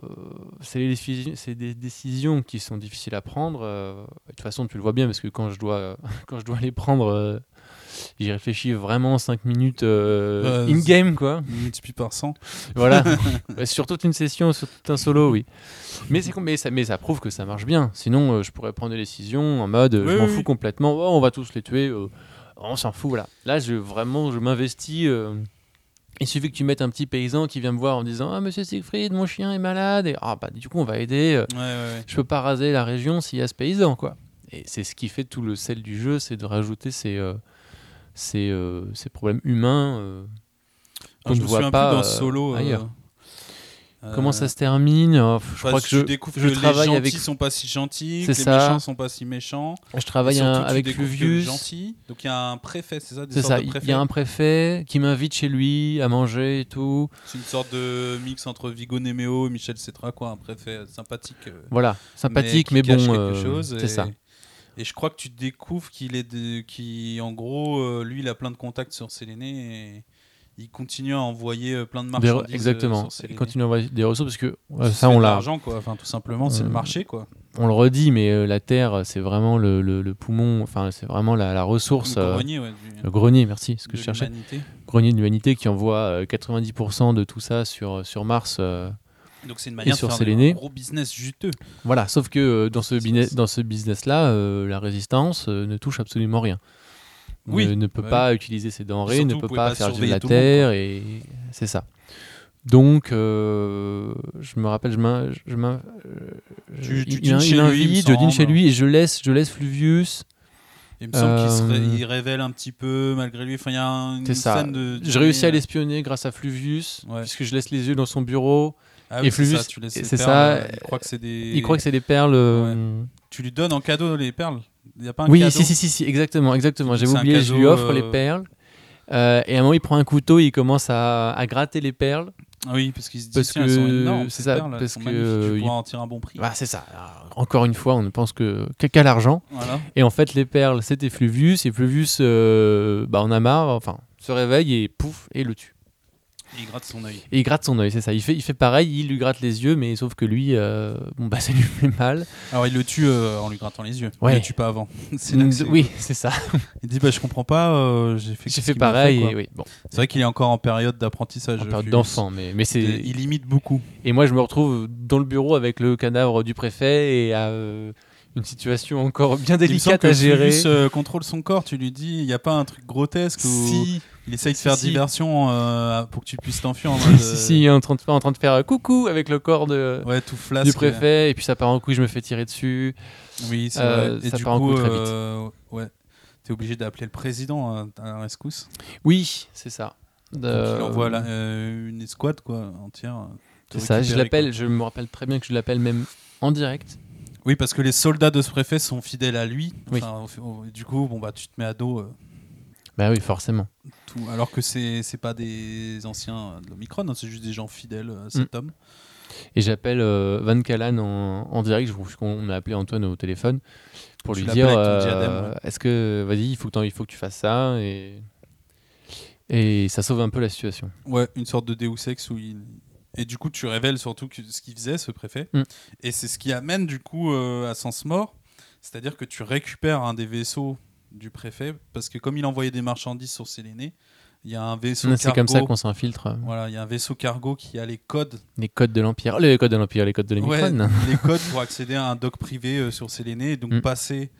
des décisions qui sont difficiles à prendre. euh, de toute façon, tu le vois bien parce que quand je dois, quand je dois les prendre, euh, j'y réfléchis vraiment 5 minutes euh, in-game, quoi. Multiplie par 100. Voilà. Sur toute une session, sur tout un solo, oui. Mais, mais, ça, mais ça prouve que ça marche bien. Sinon, euh, je pourrais prendre des décisions en mode euh, Oui, je m'en oui, fous complètement. Oh, on va tous les tuer. on s'en fout, voilà. Là, je, vraiment, je m'investis. il suffit que tu mettes un petit paysan qui vient me voir en disant Ah, monsieur Siegfried, mon chien est malade. Et ah, bah, du coup, on va aider. Ouais, ouais, ouais. je peux pas raser la région s'il y a ce paysan, quoi. Et c'est ce qui fait tout le sel du jeu, c'est de rajouter ces, euh, ces, euh, ces problèmes humains. euh, qu'on Alors, je ne voit pas dans euh, solo. ailleurs. Comment ça se termine Je enfin, crois que je, découvres je que travaille les gentils avec, sont pas si gentils, que les ça. méchants sont pas si méchants. je travaille un- surtout, tu avec Fluvius. gentils. Donc il y a un préfet, c'est ça C'est ça, il y a un préfet qui m'invite chez lui à manger et tout. C'est une sorte de mix entre Vigo Nemeo et Michel Cetra, quoi, un préfet sympathique. Voilà, sympathique, qui mais, bon, euh, c'est ça. Et je crois que tu découvres qu'il est de, qui, en gros, euh, lui, il a plein de contacts sur Séléné et il continue à envoyer euh, plein de Des marchandises. euh, exactement. sur Il continue à envoyer des ressources parce que ouais, C'est ça, on l'a, l'argent, quoi. Enfin, tout simplement, c'est Euh, le marché, quoi. on le redit, mais euh, la terre, c'est vraiment le, le- le poumon. Enfin, c'est vraiment la, la ressource. Le grenier, ouais, du- le grenier, merci, ce que je cherchais. Grenier de l'humanité qui envoie euh, 90% de tout ça sur, sur Mars. Donc c'est une manière de sur faire Séléné. un gros business juteux. Voilà, sauf que euh, dans ce, C'est- business, c'est- dans ce business-là, euh, la résistance euh, ne touche absolument rien. Oui, Ne, ne peut pas utiliser ses denrées, Surtout, ne peut pas pas faire de la terre, et c'est ça. Donc, je me rappelle, je m'in- je m'in- Tu- tu il- dînes il, chez lui, il je dîne chez lui et je laisse, je laisse Fluvius. Il me semble qu'il se ré- il révèle un petit peu malgré lui. Enfin, il y a un- une C'est ça. scène de. J'ai réussi à les l'espionner grâce à Fluvius, Ouais. puisque je laisse les yeux dans son bureau. Ah et oui, Fluvius, ça, tu laisses et les c'est perles, ça, euh, Il croit que c'est des. Il croit que c'est des perles. euh, Tu lui donnes en cadeau les perles. Il y a pas un Oui, cadeau si, si, si, si, exactement, exactement. J'avais oublié, je lui offre les euh, perles. Euh, et à un moment, il prend un couteau, il commence à, à gratter les perles. Ah Oui, parce qu'il se dit Parce tiens, elles sont que- énormes, c'est ces ça, perles, parce sont que, tu pourras en tirer un bon prix. Bah, c'est ça. Alors, encore une fois, on ne pense que qu'à l'argent. Voilà. Et en fait, les perles, c'était Fluvius. Et Fluvius, euh, bah, on a marre, enfin, se réveille et pouf, et le tue. Et il gratte son œil. Et il gratte son œil, c'est ça. Il fait, il fait pareil, il lui gratte les yeux, mais sauf que lui, euh, bon bah ça lui fait mal. Alors il le tue euh, en lui grattant les yeux. Ouais. Il le tue pas avant. C'est là que c'est- oui, c'est ça. Il dit bah je comprends pas. euh, j'ai fait. J'ai fait pareil. et oui, bon, C'est vrai qu'il est encore en période d'apprentissage. en période d'enfant, mais, mais c'est. Il imite beaucoup. Et moi, je me retrouve dans le bureau avec le cadavre du préfet et à une situation encore bien Il me semble délicate que à gérer. Fulus, euh, contrôle son corps. Tu lui dis il y a pas un truc grotesque Si, il essaye de faire si. diversion euh, pour que tu puisses t'enfuir. en mode, si, si, en train de, en train de faire euh, coucou avec le corps de, Ouais, tout flasque. du préfet, et puis ça part en couille, je me fais tirer dessus. Oui, c'est Euh, vrai. Et ça du part en coup, couille très vite. ouais, t'es obligé d'appeler le président à la rescousse. Oui, c'est ça. Euh, il envoie la- une escouade quoi entière. C'est ça, je l'appelle, je me rappelle très bien que je l'appelle même en direct. Oui, parce que les soldats de ce préfet sont fidèles à lui. Enfin, du coup, bon bah tu te mets à dos. Bah oui, forcément. tout, alors que c'est c'est pas des anciens de l'Omicron, hein, c'est juste des gens fidèles à cet homme. Et j'appelle euh, Van Callan en, en direct, je trouve qu'on a appelé Antoine au téléphone pour Tu lui l'appelles dire avec ton euh, diadème, ouais. est-ce que, vas-y, il faut que, t'en- il faut que tu fasses ça. Et, et ça sauve un peu la situation. Ouais, une sorte de Deus Ex où il. Et du coup, tu révèles surtout que ce qu'il faisait, ce préfet. Mm. Et c'est ce qui amène du coup euh, à Sens Mort. C'est-à-dire que tu récupères un des vaisseaux du préfet, parce que comme il envoyait des marchandises sur Séléné, il y a un vaisseau C'est comme ça cargo. qu'on s'infiltre. Voilà, il y a un vaisseau cargo qui a les codes, Les codes de l'Empire. Les codes de l'Empire, les codes de Ouais, l'Omicron. les codes pour accéder à un dock privé euh, sur Séléné et donc Mm. passer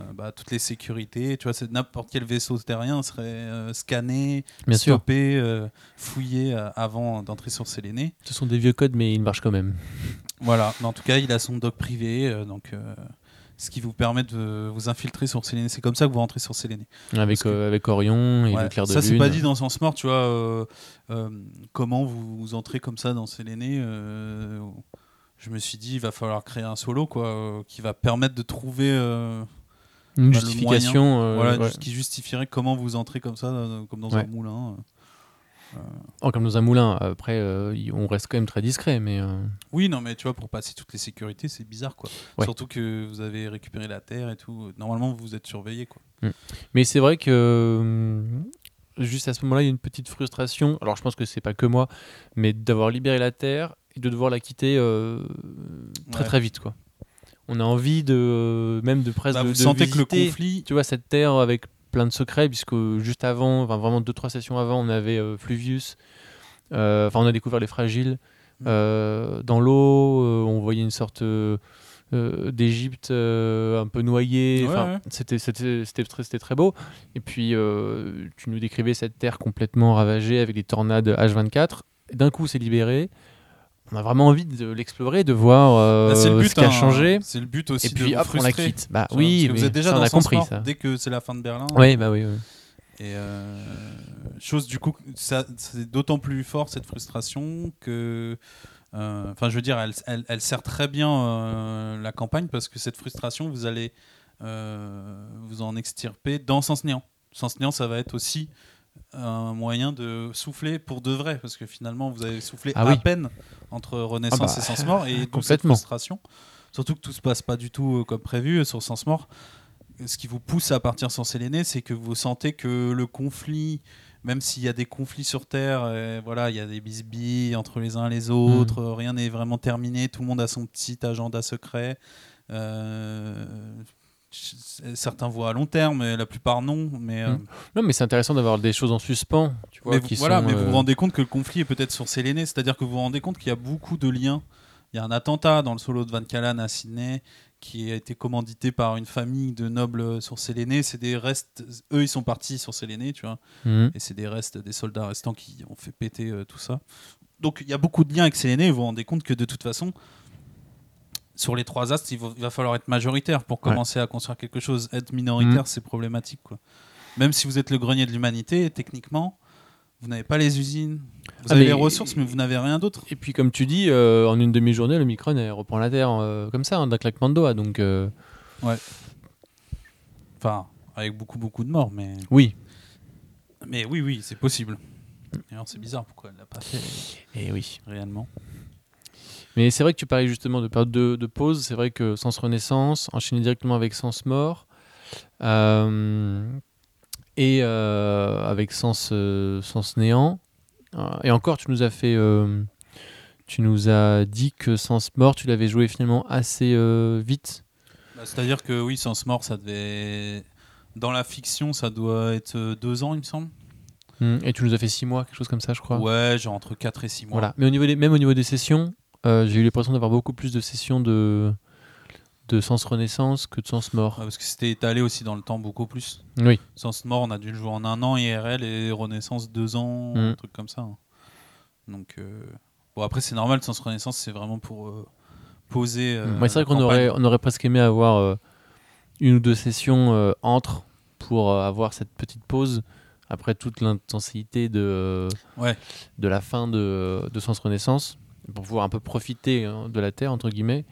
euh, bah, toutes les sécurités. Tu vois, c'est n'importe quel vaisseau terrien serait euh, scanné, Bien stoppé, euh, fouillé avant d'entrer sur Séléné. Ce sont des vieux codes, mais ils marchent quand même. Voilà, mais en tout cas, il a son dock privé, donc ce qui vous permet de vous infiltrer sur Séléné. C'est comme ça que vous rentrez sur Séléné. Avec, que- euh, avec Orion et Ouais, le clair de ça, c'est lune. pas dit dans Sens Mort, tu vois. euh, euh, comment vous, vous entrez comme ça dans Séléné Je me suis dit, il va falloir créer un solo, quoi, qui va permettre de trouver. Une bah, le justification. voilà, ouais. qui justifierait comment vous entrez comme ça, comme dans un moulin. Oh, comme dans un moulin. Après, euh, on reste quand même très discret, mais. euh, Oui, non, mais tu vois, pour passer toutes les sécurités, c'est bizarre, quoi. Ouais. Surtout que vous avez récupéré la terre et tout. Normalement, vous êtes surveillé, quoi. Mais c'est vrai que hum, juste à ce moment-là, il y a une petite frustration. Alors je pense que c'est pas que moi, mais d'avoir libéré la Terre et de devoir la quitter euh, très Ouais. très vite, quoi. On a envie de même de presque Bah, de, vous de sentez que le conflit. tu vois, cette Terre avec plein de secrets, puisque juste avant, enfin vraiment deux trois sessions avant, on avait euh, Fluvius. Euh, Enfin, on a découvert les fragiles Mm. Euh, dans l'eau. euh, on voyait une sorte euh, d'Égypte un peu noyée. Ouais, Enfin, ouais. C'était c'était c'était très, c'était très beau. Et puis, tu nous décrivais cette terre complètement ravagée avec des tornades H24. Et D'un coup, c'est libéré. On a vraiment envie de l'explorer, de voir euh, Bah, le but, ce qui a hein. changé. C'est le but aussi Et puis, de hop, on la quitte. Bah oui, vous êtes déjà ça, dans on a compris ça. dès que c'est la fin de Berlin. Oui, bah oui. oui. Et euh, chose du coup, ça, c'est d'autant plus fort cette frustration que, euh, enfin, je veux dire, elle, elle- elle sert très bien euh, la campagne parce que cette frustration, vous allez vous en extirper dans Sens Néant. Sens Néant, ça va être aussi un moyen de souffler pour de vrai parce que finalement, vous avez soufflé Ah à oui. peine entre Renaissance Ah bah, et Sens Mort et complètement. frustration. Surtout que tout se passe pas du tout euh, comme prévu sur Sens Mort ce qui vous pousse à partir sans Séléné, c'est que vous sentez que le conflit, même s'il y a des conflits sur Terre, euh, voilà, il y a des bisbilles entre les uns et les autres, euh, rien n'est vraiment terminé, tout le monde a son petit agenda secret. Euh, certains voient à long terme, la plupart non. Mais, euh, Mm. Non, mais c'est intéressant d'avoir des choses en suspens. Tu vois, mais vous, qui voilà, sont, mais vous euh, vous rendez compte que le conflit est peut-être sur Séléné, c'est-à-dire que vous vous rendez compte qu'il y a beaucoup de liens. Il y a un attentat dans le solo de Van Callan à Sydney qui a été commandité par une famille de nobles sur Séléné. C'est des restes, eux ils sont partis sur Séléné, tu vois, mhm. et c'est des restes des soldats restants qui ont fait péter euh, tout ça. Donc il y a beaucoup de liens avec Séléné. Vous vous rendez compte que de toute façon, sur les trois astres, il va, il va falloir être majoritaire pour Ouais. commencer à construire quelque chose. Être minoritaire, Mhm. c'est problématique. Quoi. Même si vous êtes le grenier de l'humanité, techniquement, vous n'avez pas les usines. Vous Ah, avez les ressources, mais vous n'avez rien d'autre. Et puis, comme tu dis, euh, en une demi-journée, le Micron elle reprend la Terre euh, comme ça, hein, d'un claquement de doigts. Donc, euh, Enfin, avec beaucoup, beaucoup de morts, mais, oui. mais oui, oui, c'est possible. Alors, c'est bizarre pourquoi elle l'a pas fait Et oui. réellement. Mais c'est vrai que tu parlais justement de période de, de pause. C'est vrai que Sens Renaissance, enchaîné directement avec Sens Mort, euh, et euh, avec Sens, euh, Sens Néant, Et encore, tu nous as fait. tu nous as dit que Sens Mort, tu l'avais joué finalement assez vite. Bah, C'est-à-dire que oui, Sens Mort, ça devait. Dans la fiction, ça doit être deux ans, il me semble. Hmm, Et tu nous as fait 6 mois, quelque chose comme ça, je crois. Ouais, genre entre 4 et 6 mois. Voilà. Mais au niveau des, même au niveau des sessions, euh, j'ai eu l'impression d'avoir beaucoup plus de sessions de, de Sens Renaissance que de Sens Mort. Ouais, parce que c'était étalé aussi dans le temps beaucoup plus. Oui. Sens Mort, on a dû le jouer en un an IRL et Renaissance deux ans, Mm. un truc comme ça. hein. Donc, euh, bon, après, c'est normal, Sens Renaissance, c'est vraiment pour euh, poser. euh, Ouais, c'est vrai qu'on aurait, on aurait presque aimé avoir une ou deux sessions entre pour avoir cette petite pause après toute l'intensité de, Ouais. de la fin de, de Sens Renaissance pour pouvoir un peu profiter hein, de la Terre, entre guillemets.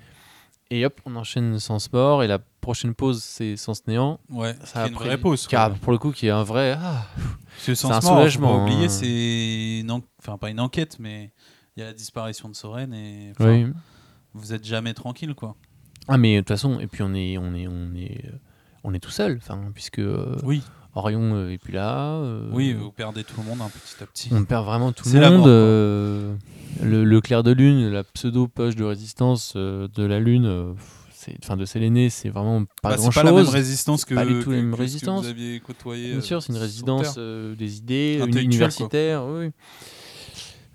Et hop, on enchaîne Sens Mort et la prochaine pause, c'est Sens Néant. Ouais, Ça a une pris- vraie pause. Car pour le coup, qui est un vrai. Ah, Sens un soulagement, pas oublier, hein. c'est une en- enfin pas une enquête, mais il y a la disparition de Soren et enfin, oui. vous êtes jamais tranquille, quoi. Ah, mais de toute façon, et puis on est, on est, on est, euh, on est tout seul, enfin, puisque euh, Oui, Orion euh, est plus là. euh, oui, vous perdez tout le monde un petit à petit. On perd vraiment tout C'est le monde. mort, euh, le, le clair de lune, la pseudo poche de résistance euh, de la lune, euh, c'est, enfin de Séléné, c'est vraiment pas Bah, grand c'est chose. pas la même résistance que, pas du tout la que- même que ce que résistance. vous aviez côtoyé. Bien euh, sûr, c'est une euh, des idées uni- Intellectuelle, universitaire. Oui. oui.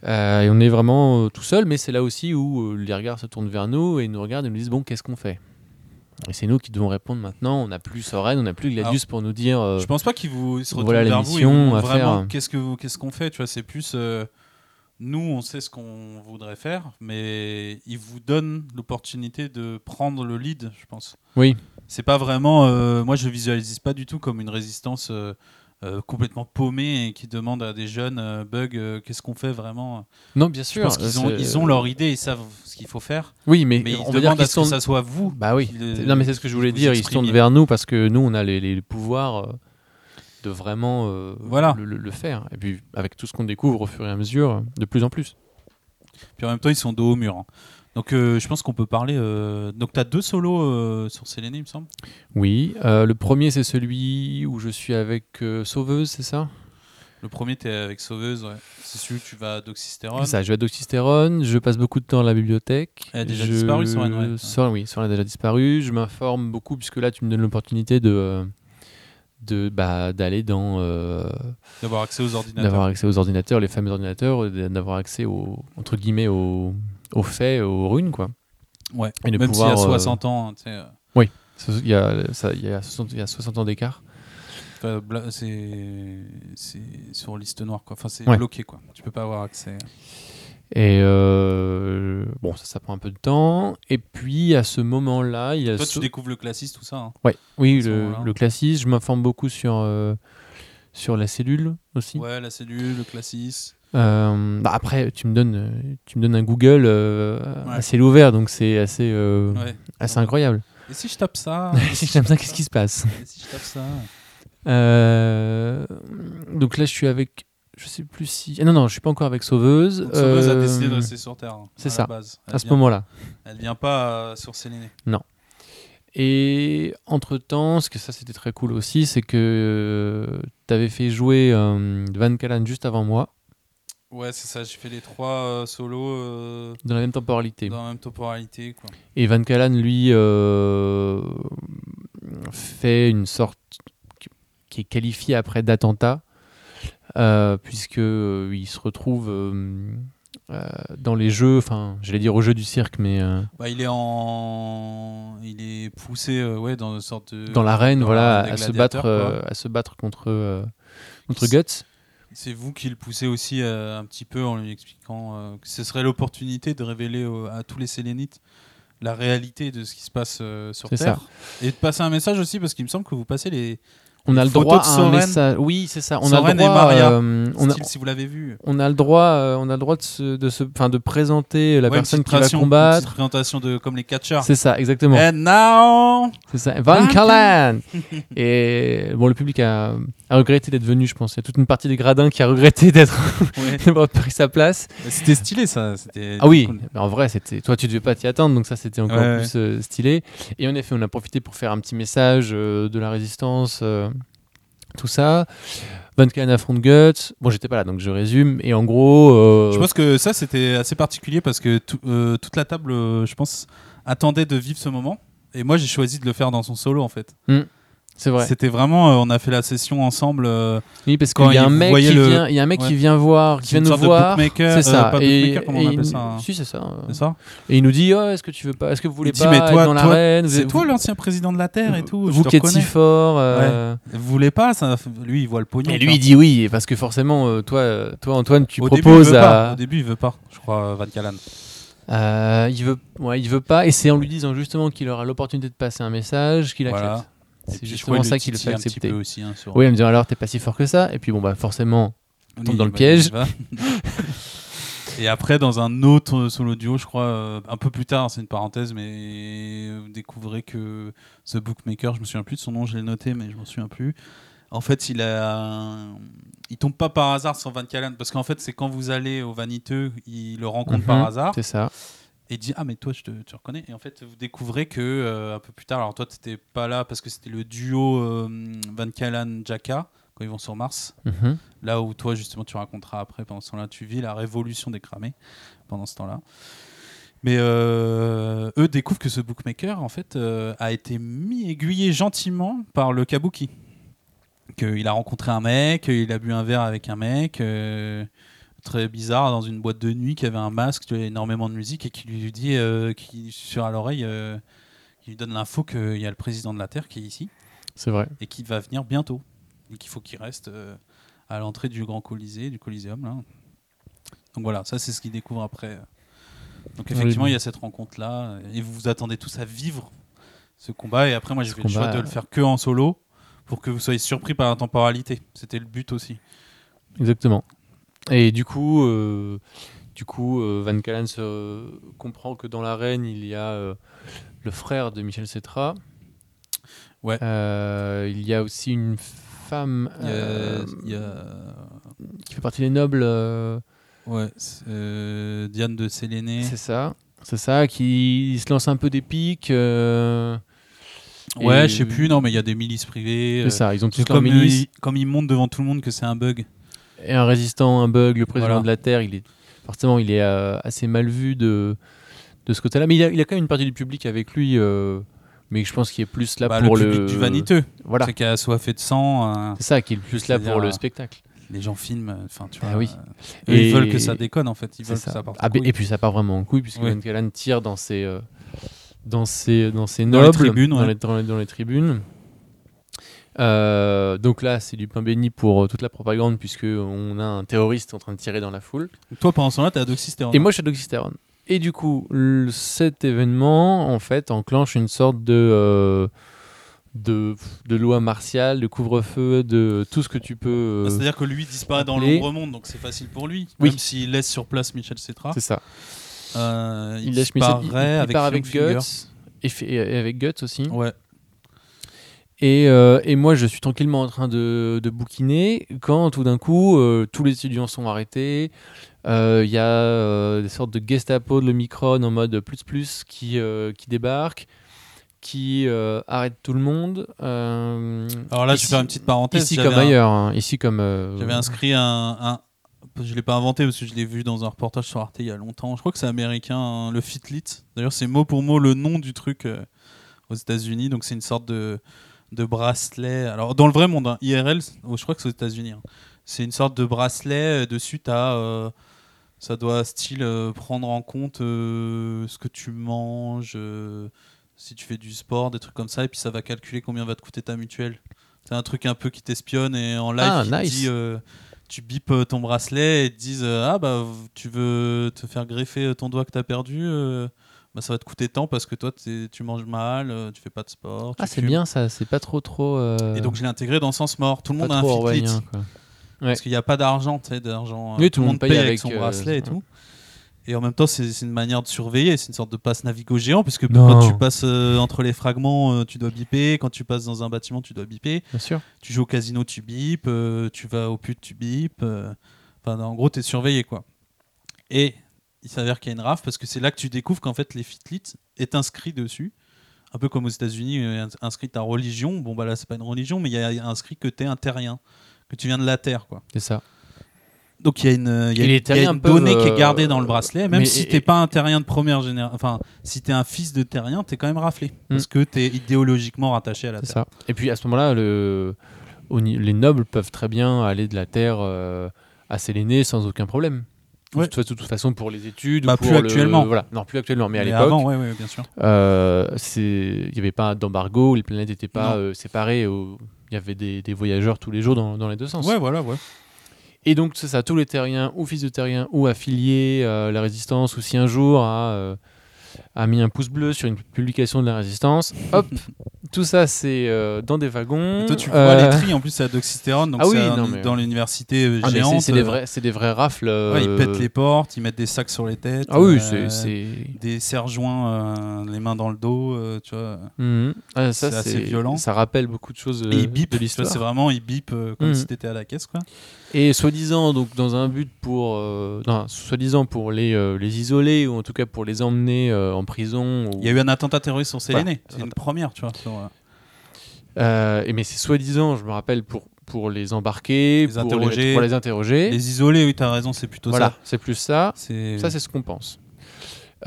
Euh, et on est vraiment euh, tout seul, mais c'est là aussi où euh, les regards se tournent vers nous et ils nous regardent et nous disent bon, qu'est-ce qu'on fait? Et c'est nous qui devons répondre maintenant. On n'a plus Soren, on n'a plus Gladius pour nous dire. euh, Je pense pas qu'ils vous ils se retournent voilà la vers vous. ils vraiment faire. qu'est-ce que qu'est-ce qu'on fait. Tu vois, c'est plus euh, nous, on sait ce qu'on voudrait faire, mais ils vous donnent l'opportunité de prendre le lead. Je pense. Oui. C'est pas vraiment. euh, moi, je visualise pas du tout comme une résistance. Euh, complètement paumée et qui demande à des jeunes euh, bugs euh, qu'est-ce qu'on fait vraiment Non, bien sûr. pense qu'ils ont, ils ont leur idée ils savent ce qu'il faut faire Oui, mais, mais ils on va dire demandent à ce que sont. ça soit vous Bah oui. non, mais c'est ce que je voulais dire. Ils se tournent vers nous parce que nous, on a les, les pouvoirs de vraiment Voilà. le, le- le faire. Et puis, avec tout ce qu'on découvre au fur et à mesure, de plus en plus. Puis en même temps, ils sont dos au mur. hein. Donc euh, je pense qu'on peut parler. euh, Donc tu as deux solos euh, sur Séléné, il me semble. Oui. le premier, c'est celui où je suis avec Sauveuse, c'est ça? Le premier, tu es avec Sauveuse. ouais. C'est celui où tu vas à Doxystérone. C'est ça, je vais à Doxystérone, je passe beaucoup de temps à la bibliothèque. Elle a déjà Je- disparu, Soren, ouais. Soren, oui, Soren a déjà disparu. Je m'informe beaucoup, puisque là, tu me donnes l'opportunité de, de, bah, d'aller dans. euh, D'avoir accès aux ordinateurs. d'avoir accès aux ordinateurs, les fameux ordinateurs, d'avoir accès aux, entre guillemets, aux, aux faits, aux runes, quoi. Ouais. Et de Même s'il y a euh, 60 ans, hein, tu sais, euh, Il y a, ça- il y a 60, il y a 60 ans d'écart. enfin, c'est sur liste noire. Quoi. Enfin, c'est Ouais. bloqué. Quoi. Tu peux pas avoir accès. Et euh, bon, ça, ça prend un peu de temps. Et puis, à ce moment-là, il y a. Toi, tu découvres le classiste, tout ça. hein. Ouais, oui, le, le classisme. Je m'informe beaucoup sur, euh, sur la cellule aussi. Ouais, la cellule, le classiste. Euh, bah après, tu me donnes, tu me donnes un Google euh, Ouais. ciel ouvert, donc c'est assez, euh, Ouais. assez incroyable. Et si je tape ça si j'aime ça, qu'est-ce qui se passe? Et si je tape ça? Euh, Donc là, je suis avec. Je sais plus si. ah non, non, je suis pas encore avec Sauveuse. Donc, Sauveuse a décidé de rester sur Terre. hein, c'est ça, base. À ce moment-là. Elle vient pas sur Séléné. Et entre-temps, ce que ça c'était très cool aussi, c'est que tu avais fait jouer Van Callan juste avant moi, Ouais, c'est ça. J'ai fait les trois euh, solos euh, dans la même temporalité. dans la même temporalité. Quoi. Et Van Callan, lui, euh, fait une sorte qui- est qualifiée après d'attentat, puisque il se retrouve dans les jeux, enfin, j'allais dire au jeu du cirque, mais Bah, il est en, il est poussé, ouais, dans une sorte de. dans l'arène, voilà, à se battre, à se battre contre contre Guts. C'est vous qui le poussez aussi euh, un petit peu en lui expliquant euh, que ce serait l'opportunité de révéler à tous les Sélénites la réalité de ce qui se passe euh, sur Terre. Et de passer un message aussi, parce qu'il me semble que vous passez les. On a le droit de à un message. Oui, c'est ça. On a le droit. Euh, on, a, si vous l'avez vu. on a le droit. euh, on a le droit de se, de se, enfin, de présenter la une personne qui va une combattre. petite présentation de comme les catchers. C'est ça, exactement. And now, C'est ça. Van Callan. Et bon, le public a, regretté d'être venu, je pense. Il y a toute une partie des gradins qui a regretté d'être d'avoir pris sa place. C'était stylé ça. Ah oui, en vrai, c'était toi, tu devais pas t'y attendre, donc ça, c'était encore plus euh, stylé. Et en effet, on a profité pour faire un petit message de la résistance euh, tout ça. Van Kalen affronte Guts. Bon, j'étais pas là, donc je résume. Et en gros, euh, Je pense que ça, c'était assez particulier parce que tout- euh, toute la table, euh, je pense, attendait de vivre ce moment. Et moi, j'ai choisi de le faire dans son solo, en fait. C'est vrai. C'était vraiment, euh, on a fait la session ensemble. euh, Oui, parce qu'il y a un mec qui le- vient, il y a un mec Ouais. qui vient voir, qui vient nous voir. bookmaker, C'est ça. euh, et, on il- ça hein Si, c'est ça. Et il nous dit, oh, est-ce que tu veux pas, est-ce que vous voulez dit, pas mais être toi- dans toi, l'arène C'est toi l'ancien président de la Terre et tout. Vous qui êtes si fort. euh, Vous voulez pas ça Lui, il voit le pognon. Et lui il dit oui, parce que forcément, euh, toi, euh, toi Antoine, tu. Au début, il proposes veut pas. à. Au début, il veut pas. Je crois Van Callan. Euh, il veut, ouais, il veut pas, et c'est en lui disant justement qu'il aura l'opportunité de passer un message qu'il accepte. C'est justement ça qui le fait accepter. aussi, hein, sur- Oui, en me disant alors t'es pas si fort que ça, et puis bon bah forcément, Oui, tombe dans le bah, piège. Et après, dans un autre solo duo, je crois, euh, un peu plus tard, c'est une parenthèse, mais vous découvrez que ce bookmaker, je me souviens plus de son nom, je l'ai noté, mais je m'en souviens plus. En fait, il a, il tombe pas par hasard sur Van Callen, parce qu'en fait, c'est quand vous allez au Vaniteux, il le rencontre Mhm, par hasard c'est ça. Et dit ah mais toi je te, tu reconnais et en fait vous découvrez que euh, un peu plus tard, alors toi t'étais pas là parce que c'était le duo euh, Van Callen Jaka quand ils vont sur Mars. Mhm. Là où toi, justement, tu raconteras après, pendant ce temps-là, tu vis la révolution des cramés pendant ce temps-là. Mais euh, eux découvrent que ce bookmaker, en fait, a été mis aiguillé gentiment par le kabuki. Qu'il a rencontré un mec, il a bu un verre avec un mec, très bizarre, dans une boîte de nuit, qui avait un masque, qui avait énormément de musique, et qui lui dit, euh, qui, sur à l'oreille, euh, qui lui donne l'info qu'il y a le président de la Terre qui est ici C'est vrai. et qui va venir bientôt. Et qu'il faut qu'il reste euh, à l'entrée du Grand Colisée, du Coliseum. Là. Donc voilà, ça c'est ce qu'il découvre après. Donc effectivement, Oui. il y a cette rencontre-là, et vous vous attendez tous à vivre ce combat. Et après, moi j'ai fait le choix de le faire que en solo, pour que vous soyez surpris par la temporalité. C'était le but aussi. Exactement. Et du coup, euh, du coup, euh, Van Callen se comprend que dans l'arène, il y a euh, le frère de Michel Cetra. Ouais. Euh, il y a aussi une femme Il y a- euh, il y a qui fait partie des nobles. euh, ouais, euh, Diane de Séléné. c'est ça. C'est ça, qui se lance un peu des pics. euh, Ouais, je sais plus, non, mais il y a des milices privées. C'est euh, ça, ils ont tous comme, milice. il, comme il montre devant tout le monde que c'est un bug. Et un résistant, un bug, le président Voilà. de la Terre, il est forcément il est euh, assez mal vu de, de ce côté-là. Mais il a, il a quand même une partie du public avec lui, euh, mais je pense qu'il est plus là Bah, pour le le. public du vaniteux. Voilà. C'est qui a soifé de sang. euh, C'est ça qui est le plus là pour le spectacle. les gens filment. Enfin, tu Ah vois. oui. Et- ils veulent que ça déconne en fait. Ils veulent ça. que ça parte. Ah, et puis ça part vraiment en couille, puisque Oui. Van tire dans ses, dans ses, dans ses Dans les nobles, tribunes, dans, ouais. les, dans les- dans les tribunes. Euh, donc là, c'est du pain béni pour euh, toute la propagande, puisque on a un terroriste en train de tirer dans la foule. Donc, toi, pendant ce temps-là, t'as Doxystérone. Et moi, je suis à. Et du coup, le- cet événement, en fait, enclenche une sorte de, euh, de, de loi martiale, de couvre-feu, de tout ce que tu peux. euh, Bah, C'est-à-dire que lui disparaît dans l'ombre monde, donc c'est facile pour lui. Oui. Même s'il laisse sur place Michel Cetra, c'est ça. euh, il, Il, laisse Michel- disparaît il- il avec part avec. Guts. Et, fait- et avec Guts aussi. Ouais. Et, euh, et moi, je suis tranquillement en train de, de bouquiner quand tout d'un coup, euh, tous les étudiants sont arrêtés. Euh, Il y a des sortes de Gestapo de l'Omicron en mode plus plus qui, qui débarquent, qui arrêtent tout le monde. Alors là, je ici- vais faire une petite parenthèse. Ici comme un- ailleurs. hein. Ici comme. J'avais inscrit un, un- Je l'ai pas inventé parce que je l'ai vu dans un reportage sur Arte il y a longtemps. Je crois que c'est américain, hein, le Fitlit. D'ailleurs, c'est mot pour mot le nom du truc aux États-Unis. Donc, c'est une sorte de, de bracelet. Alors, dans le vrai monde, hein, IRL, oh, je crois que c'est aux États-Unis. hein. C'est une sorte de bracelet. euh, Dessus, tu as. ça doit, style, euh, prendre en compte euh, ce que tu manges, euh, si tu fais du sport, des trucs comme ça. Et puis, ça va calculer combien va te coûter ta mutuelle. C'est un truc un peu qui t'espionne et en live, Ah, il te nice. dit, euh, tu bipes euh, ton bracelet et te disent euh, Ah, bah, tu veux te faire greffer euh, ton doigt que tu as perdu euh, bah, Ça va te coûter tant parce que toi, tu manges mal, euh, tu fais pas de sport. tu Ah, c'est bien ça. C'est pas trop trop. euh, Et donc, je l'ai intégré dans Sens Mort. Tout le monde a un orwellien, quoi. Parce qu'il n'y a pas d'argent, tu sais, d'argent. euh, Oui, tout le monde paye avec, avec, son bracelet et ouais. tout. Et en même temps, c'est une manière de surveiller, c'est une sorte de passe Navigo géant, puisque Non. quand tu passes euh, entre les fragments, euh, tu dois biper, quand tu passes dans un bâtiment, tu dois biper, Bien sûr. tu joues au casino, tu bipes, euh, tu vas au pute, tu bipes. Enfin, en gros, tu es surveillé, quoi. Et il s'avère qu'il y a une rafle, parce que c'est là que tu découvres qu'en fait, les Fitlit est inscrit dessus, un peu comme aux États-Unis, euh, ins- inscrit ta religion. Bon, bah là, c'est pas une religion, mais il y a inscrit que tu es un terrien, que tu viens de la Terre, quoi. C'est ça. Donc il y a une, il y a Et les une- il y a terriens une peuvent, donnée qui est euh, gardée dans le bracelet, même mais- si et- t'es pas un terrien de première génération. Enfin, si t'es un fils de terrien, t'es quand même raflé. Parce que t'es idéologiquement rattaché à la Terre. ça. Et puis à ce moment-là, le... les nobles peuvent très bien aller de la terre euh, à Séléné sans aucun problème. Ouais. De, toute, façon, pour les études. Bah, ou pour plus le- actuellement. Voilà. Non, plus actuellement. Mais à l'époque, ouais, ouais, bien sûr. euh, c'est- il n'y avait pas d'embargo, les planètes n'étaient pas euh, séparées. Il y avait des, des voyageurs tous les jours dans, dans les deux sens. Ouais, voilà, ouais. Et donc, c'est ça, tous les terriens, ou fils de terriens, ou affiliés à la résistance, ou si un jour a, euh, a mis un pouce bleu sur une publication de la résistance, hop, tout ça c'est euh, dans des wagons. Et toi, tu vois euh, les tris, en plus, c'est à Doxystérone, donc ah oui, c'est un- non, mais- dans l'université euh, ah, géante. c'est des euh, vrais, c'est des vrais rafles. ouais, ils euh, pètent les portes, ils mettent des sacs sur les têtes. Ah oui, euh, c'est-. Des serre-joints, euh, les mains dans le dos, euh, tu vois. Ah, ça, c'est assez violent. Ça rappelle beaucoup de choses euh, Et ils bipent, de l'histoire. c'est vraiment, ils bipent euh, comme Mhm. si t'étais à la caisse, quoi. Et soi-disant, donc dans un but pour, euh, non, soi-disant pour les, euh, les isoler ou en tout cas pour les emmener euh, en prison. ou- Il y a eu un attentat terroriste sur Séléné, Voilà. c'est une première, tu vois. sur, euh, et mais c'est soi-disant, je me rappelle pour pour les embarquer, Les pour, les, pour les interroger. Les isolés, oui, t'as raison, c'est plutôt voilà, ça. c'est plus ça. Ça, c'est ce qu'on pense.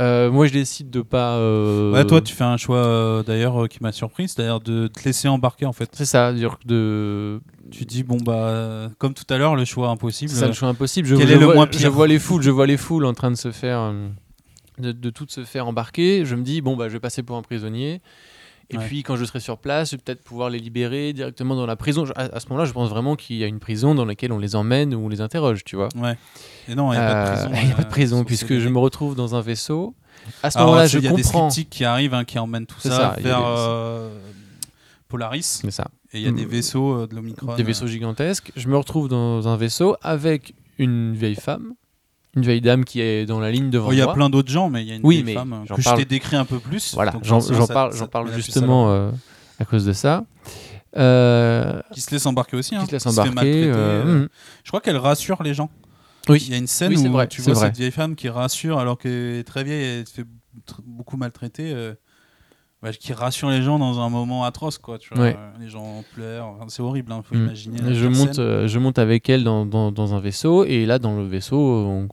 Euh, moi, je décide de pas. euh, Ouais, toi, tu fais un choix euh, d'ailleurs euh, qui m'a surpris, c'est-à-dire de te laisser embarquer en fait. C'est ça, dire que de. Tu dis bon bah comme tout à l'heure le choix impossible. C'est ça le choix impossible. Je, Quel je est le vois, moins je pire vois les foules, je vois les foules en train de se faire, de, de toutes se faire embarquer. Je me dis bon bah je vais passer pour un prisonnier. Et Ouais. puis quand je serai sur place, peut-être pouvoir les libérer directement dans la prison. À, à ce moment-là, je pense vraiment qu'il y a une prison dans laquelle on les emmène ou on les interroge, tu vois. Ouais. Et non, il n'y a pas de Euh, prison. il y a pas de euh, prison puisque je me retrouve dans un vaisseau. À ce moment-là, je il y a des comprends. sceptiques qui arrivent, hein, qui emmènent tout ça, vers des- euh, Polaris. C'est ça. Et il y a des Mm. vaisseaux euh, de l'Omicron. des vaisseaux gigantesques. Je me retrouve dans un vaisseau avec une vieille femme, une vieille dame qui est dans la ligne devant Oh, Il y a plein d'autres gens, mais il y a une Oui, vieille mais femme que parle- je t'ai décrit un peu plus. Voilà, j'en parle, j'en parle justement euh, à cause de ça. Euh, Qui se laisse embarquer aussi. Hein, qui se laisse embarquer. euh, mm. Je crois qu'elle rassure les gens. Oui. Il y a une scène Oui, où vrai, tu vois vrai. cette vieille femme qui rassure alors qu'elle est très vieille et elle se fait beaucoup maltraiter. qui rassure les gens dans un moment atroce, quoi. Tu vois, Ouais. les gens pleurent. Enfin, c'est horrible, il faut Mm. imaginer. Je monte, euh, je monte avec elle dans, dans, dans un vaisseau et là dans le vaisseau, on-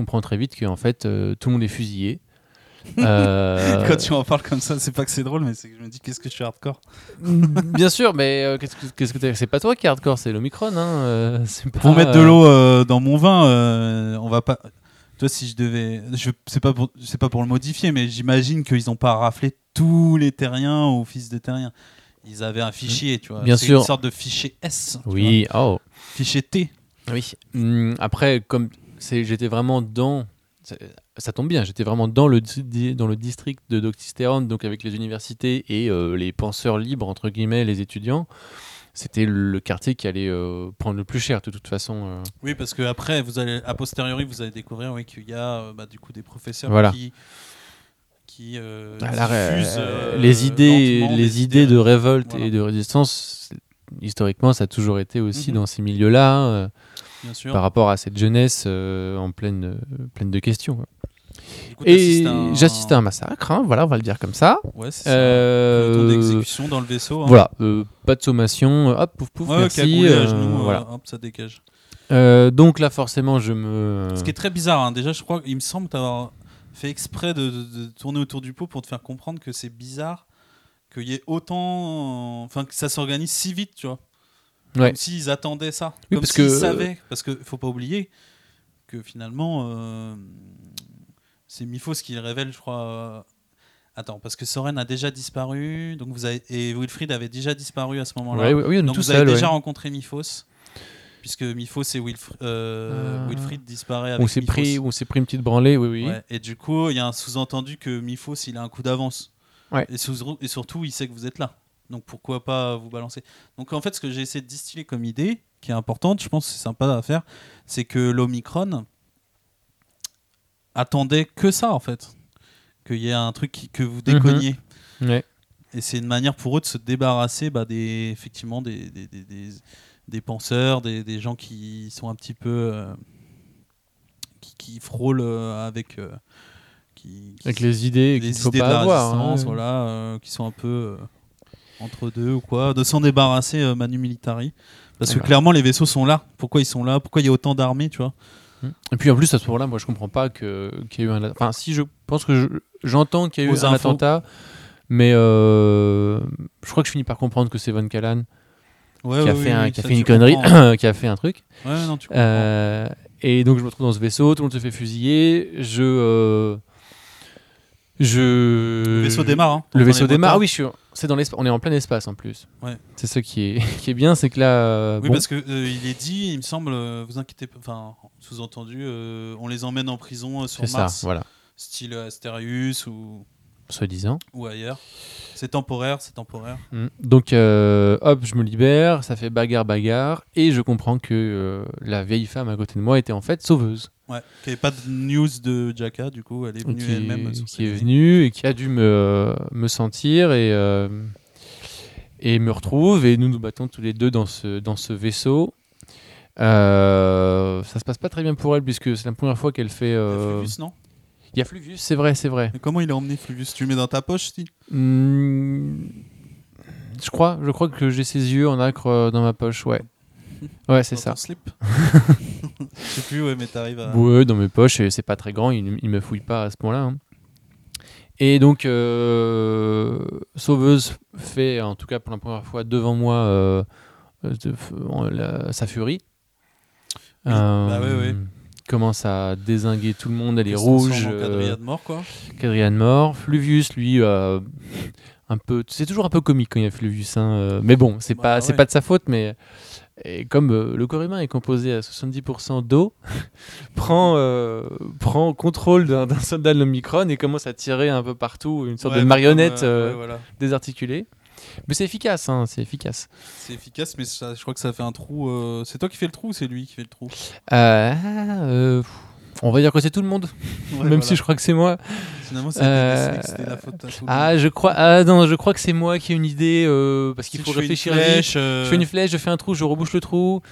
je comprends très vite qu'en fait euh, tout le monde est fusillé. Euh, Quand tu en parles comme ça, c'est pas que c'est drôle, mais c'est que je me dis qu'est-ce que je suis hardcore? Bien sûr, mais euh, qu'est-ce que qu'est-ce que c'est pas toi qui est hardcore, c'est l'Omicron. Hein, euh, c'est Pour mettre de l'eau dans mon vin, on va pas. Toi, si je devais, je c'est pas pour, c'est pas pour le modifier, mais j'imagine qu'ils ont pas raflé tous les terriens ou fils de terriens. Ils avaient un fichier, tu vois. Bien C'est sûr. Une sorte de fichier S. Oui, oh. Fichier T. Oui. Hum, après, comme j'étais vraiment dans. Ça, ça tombe bien, j'étais vraiment dans le, dans le district de Doctystérone, donc avec les universités et euh, les penseurs libres, entre guillemets, les étudiants. C'était le quartier qui allait euh, prendre le plus cher, de toute façon. euh. Oui, parce que après, vous allez, a posteriori, vous allez découvrir oui, qu'il y a euh, bah, du coup des professeurs Voilà. qui, qui euh, Ah, ré- diffusent, les idées, les idées de révolte Voilà. et de résistance, historiquement, ça a toujours été aussi Mhm. dans ces milieux-là, bien sûr. par rapport à cette jeunesse euh, en pleine, euh, pleine de questions. quoi. Du coup, Et t'assistes à un- j'assistais à un massacre, hein, voilà, on va le dire comme ça. Ouais, c'est ça. Euh, d'exécution dans le vaisseau. hein. Voilà, euh, pas de sommation, hop, pouf, pouf, Ouais, merci. cagoulé à euh, genoux, euh, voilà. hop, ça dégage. Euh, donc là, forcément, je me. Ce qui est très bizarre, hein. déjà, je crois, il me semble t'avoir fait exprès de, de- de tourner autour du pot pour te faire comprendre que c'est bizarre qu'il y ait autant, enfin que ça s'organise si vite, tu vois. Ouais. Comme s'ils attendaient ça, Oui, comme parce s'ils que- savaient, parce que faut pas oublier que finalement, euh, c'est Mifos qui le révèle, je crois. euh, Attends, parce que Soren a déjà disparu, donc vous avez et Wilfried avait déjà disparu à ce moment-là. Ouais, oui, on est Donc vous avez déjà ouais. rencontré Mifos, puisque Mifos et Wilf- euh, Euh, Wilfried disparaît avec On s'est pris, on s'est pris une petite branlée, oui, oui. Ouais, Et du coup, il y a un sous-entendu que Mifos, il a un coup d'avance. Ouais. Et, sous- et surtout, il sait que vous êtes là. Donc pourquoi pas vous balancer? Donc en fait, ce que j'ai essayé de distiller comme idée, qui est importante, je pense que c'est sympa à faire, c'est que l'Omicron attendait que ça en fait. Qu'il y ait un truc qui- que vous déconniez. Ouais. Et c'est une manière pour eux de se débarrasser bah, des, effectivement des, des, des, des- des penseurs, des, des gens qui sont un petit peu. euh, qui, qui frôlent euh, avec. euh, qui, qui- Avec les idées qu'il les ne faut pas la avoir. hein. voilà, euh, qui sont un peu entre deux ou quoi, de s'en débarrasser euh, Manu Militari. Parce que Voilà. clairement, les vaisseaux sont là. Pourquoi ils sont là? Pourquoi il y a autant d'armées, tu vois? Et puis en plus, à ce moment-là, moi je comprends pas que- qu'il y ait eu un. Enfin, si je pense que je- j'entends qu'il y a eu Aux un infos. attentat, mais euh, je crois que je finis par comprendre que c'est Von Callan Ouais, qui a ouais, fait, oui, un, oui, qui a ça, fait tu une connerie, qui a fait un truc. Ouais, non, tu comprends. Euh, et donc je me retrouve dans ce vaisseau, tout le monde se fait fusiller. Je. euh, je. Le vaisseau démarre. hein. Le vaisseau démarre. Ah oui, je suis... c'est dans l'espace. On est en plein espace en plus. Ouais. C'est ça qui est, qui est bien, c'est que là. euh, Oui, bon, parce que euh, il est dit, il me semble, euh, vous inquiétez pas, enfin, sous-entendu, euh, on les emmène en prison euh, sur c'est ça, Mars, voilà. style Asterius ou, Soi-disant. ou ailleurs. C'est temporaire, c'est temporaire. Mm. Donc, euh, hop, je me libère, ça fait bagarre, bagarre, et je comprends que euh, la vieille femme à côté de moi était en fait sauveuse. Ouais. Avait pas de news de Jaka, du coup, elle est venue qui, elle-même. qui est venue et qui a dû me, me sentir et, euh, et me retrouve, et nous nous battons tous les deux dans ce, dans ce vaisseau. Euh, ça se passe pas très bien pour elle, puisque c'est la première fois qu'elle fait. Euh, non? Il y a Fluvius, c'est vrai, c'est vrai. Mais comment il a emmené Fluvius? Tu le mets dans ta poche, si? Hmm, je crois, je crois que j'ai ses yeux en acre euh, dans ma poche, ouais. Ouais, c'est ça. slip? Je sais plus, ouais, mais t'arrives à. Ouais, dans mes poches, c'est pas très grand, il, il me fouille pas à ce point-là. hein. Et donc, euh, Sauveuse fait, en tout cas pour la première fois, devant moi euh, de- la- sa furie. Oui, bah ouais, ouais. Commence à désinguer tout le monde, elle est rouge. en euh, mort, quoi. Quadrian mort. Fluvius, lui, euh, un peu. C'est toujours un peu comique quand il y a Fluvius, hein, euh, mais bon, c'est Bah pas, c'est ouais. pas de sa faute, mais et comme euh, le corps humain est composé à 70% d'eau, prend, euh, prend contrôle d'un soldat de l'Omicron et commence à tirer un peu partout, une sorte Ouais, de marionnette comme, euh, ouais, voilà. désarticulée. Mais c'est efficace, hein, c'est efficace. C'est efficace, mais ça- je crois que ça fait un trou. euh, C'est toi qui fais le trou ou c'est lui qui fait le trou Euh, euh, on va dire que c'est tout le monde, Ouais, même voilà. si je crois que c'est moi. Finalement, c'est Euh, décidé que c'était la faute à tout le Ah, monde. je crois, ah non, je crois que c'est moi qui ai une idée euh, parce qu'il Si faut je fais une réfléchir flèche, euh, Je fais une flèche, je fais un trou, je rebouche le trou.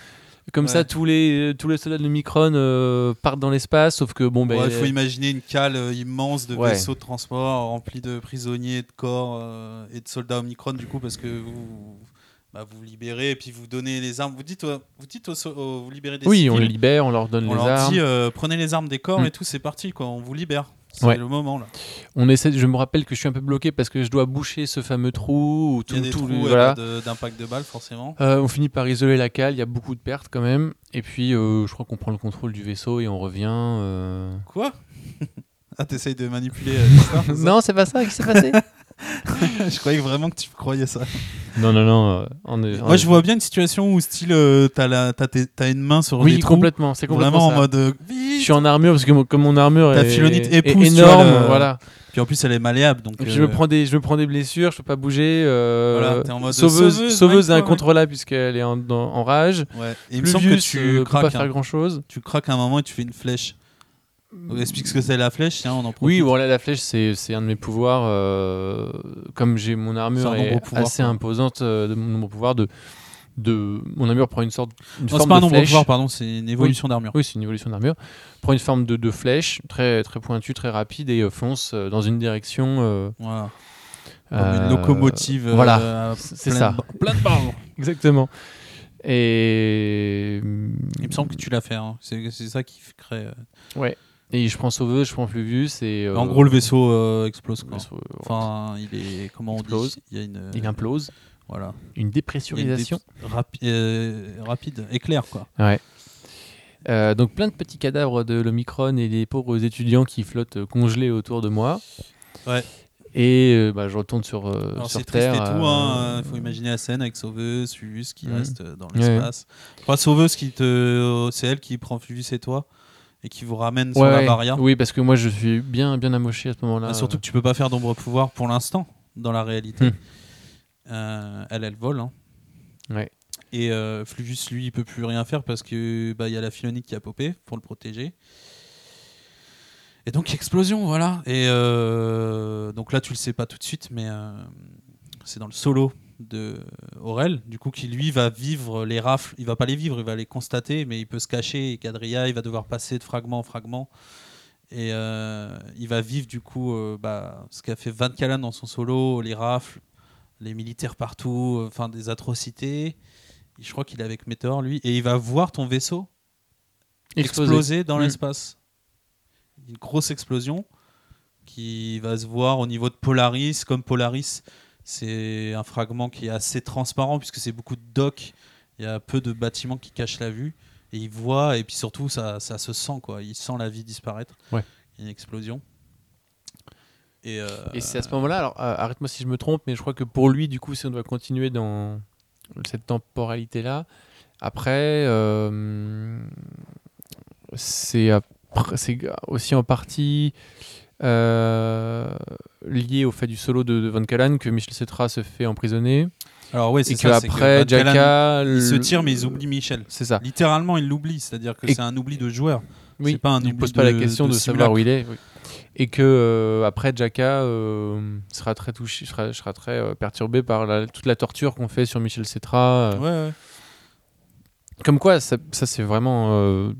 Comme Ouais. ça, tous les, tous les soldats de Micron euh, partent dans l'espace, sauf que bon, ben. Ouais, il faut imaginer une cale euh, immense de Ouais. vaisseaux de transport remplis de prisonniers, de corps euh, et de soldats Omicron, du coup, parce que vous, bah, vous libérez et puis vous donnez les armes. Vous dites, euh, vous, dites aux aux- vous libérez des oui, on les libère, on leur donne on les leur armes. dit euh, prenez les armes des corps Mm. et tout, c'est parti, quoi, on vous libère. C'est Ouais. le moment là. On essaie, je me rappelle que je suis un peu bloqué parce que je dois boucher ce fameux trou. Ou Il y a tout, des tout trous voilà. de- d'impact de balles, forcément. Euh, on finit par isoler la cale, il y a beaucoup de pertes quand même. Et puis, euh, je crois qu'on prend le contrôle du vaisseau et on revient. euh. Quoi? Ah, t'essayes de manipuler l'histoire non, c'est pas ça qui s'est passé? Je croyais vraiment que tu croyais ça. non, non, non. euh, on est- on Moi, est- je vois bien une situation où, style, euh, t'as la- t'as une main sur Oui, des trous, complètement. C'est complètement vraiment en ça. mode euh, Je suis en armure parce que comme mon armure Ta est, est épouse, énorme, vois, le- voilà. Puis en plus, elle est malléable, donc. Je euh, me prends des, je me prends des blessures, je peux pas bouger. Voilà, t'es en mode sauveuse, sauveuse, sauveuse incontrôlable puisqu'elle est en, en rage. Ouais. Et il me semble que tu peut pas faire hein. grand chose. Tu craques à un moment et tu fais une flèche. Donc, explique ce que c'est la flèche, on en profite. Oui, bon là la flèche c'est c'est un de mes pouvoirs. euh, comme j'ai mon armure est pouvoir, assez quoi. imposante euh, de mon nombre pouvoir de de mon armure prend une sorte une Non, c'est pas un de nombre de pouvoir, pardon, c'est une évolution d'armure. Oui, c'est une évolution d'armure. Prend une forme de, de flèche très très pointue, très rapide et euh, fonce dans une direction. Voilà. Comme une locomotive. voilà, c'est plein ça. de- Plein de barres. Exactement. Et Il me semble que tu l'as fait. hein. C'est c'est ça qui crée. euh, Et je prends Sauveuse, je prends Fluvius et. euh, En gros, le vaisseau euh, explose. le Quoi. vaisseau, euh, Enfin, il est. Comment on dit Il y a une. il implose. Voilà. Une Il a une dépressurisation. dé- rapi- euh, rapide, éclair, quoi. Ouais. Euh, donc plein de petits cadavres de l'Omicron et des pauvres étudiants qui flottent euh, congelés autour de moi. Ouais. Et euh, bah, je retourne sur, euh, Alors sur c'est triste Terre. et tout, euh, hein. faut imaginer la scène avec Sauveuse, Fluvius qui Mhm. reste euh, dans Ouais. l'espace. Enfin, Sauveuse qui te, c'est elle qui prend Fluvius et toi et qui vous ramène sur ouais, la barrière. Oui, parce que moi je suis bien, bien amoché à ce moment-là. Bah, surtout que tu peux pas faire d'ombre pouvoir pour l'instant dans la réalité. Hmm. Euh, elle, elle vole. hein. Ouais. Et euh, Fluvius, lui, il peut plus rien faire parce que bah il y a la philonique qui a popé pour le protéger. Et donc explosion, voilà. Et euh, donc là, tu le sais pas tout de suite, mais euh, c'est dans le solo de Aurel, du coup, qui lui va vivre les rafles. Il va pas les vivre, il va les constater, mais il peut se cacher. Et Quadrilla, il va devoir passer de fragment en fragment. Et euh, il va vivre du coup euh, bah, ce qu'a fait Van Callen dans son solo, les rafles, les militaires partout, euh, enfin des atrocités. Et je crois qu'il est avec Meteor lui, et il va voir ton vaisseau exploser dans Mm. l'espace. Une grosse explosion qui va se voir au niveau de Polaris. Comme Polaris, c'est un fragment qui est assez transparent puisque c'est beaucoup de docks. Il y a peu de bâtiments qui cachent la vue. Et il voit, et puis surtout, ça, ça se sent, quoi. Il sent la vie disparaître. Ouais. Il y a une explosion. Et, euh, Et c'est à ce moment-là, alors euh, arrête-moi si je me trompe, mais je crois que pour lui, du coup, si on doit continuer dans cette temporalité-là, après, euh, c'est aussi en partie euh, lié au fait du solo de, de Van que Michel Cetra se fait emprisonner Alors, ouais, c'est et ça. c'est que qu'après, Van Callen, Jacka. Il se le- tire, mais ils oublient Michel. C'est ça. Littéralement, ils l'oublient. C'est-à-dire que Et- c'est un oubli de joueur. Oui, C'est pas un il oubli pose pas la question de de, savoir où il est. oui. Et que euh, après Jacka euh, sera très touché, sera, sera très euh, perturbé par la- toute la torture qu'on fait sur Michel Cetra. euh. Ouais, ouais. Comme quoi, ça, ça, c'est vraiment euh,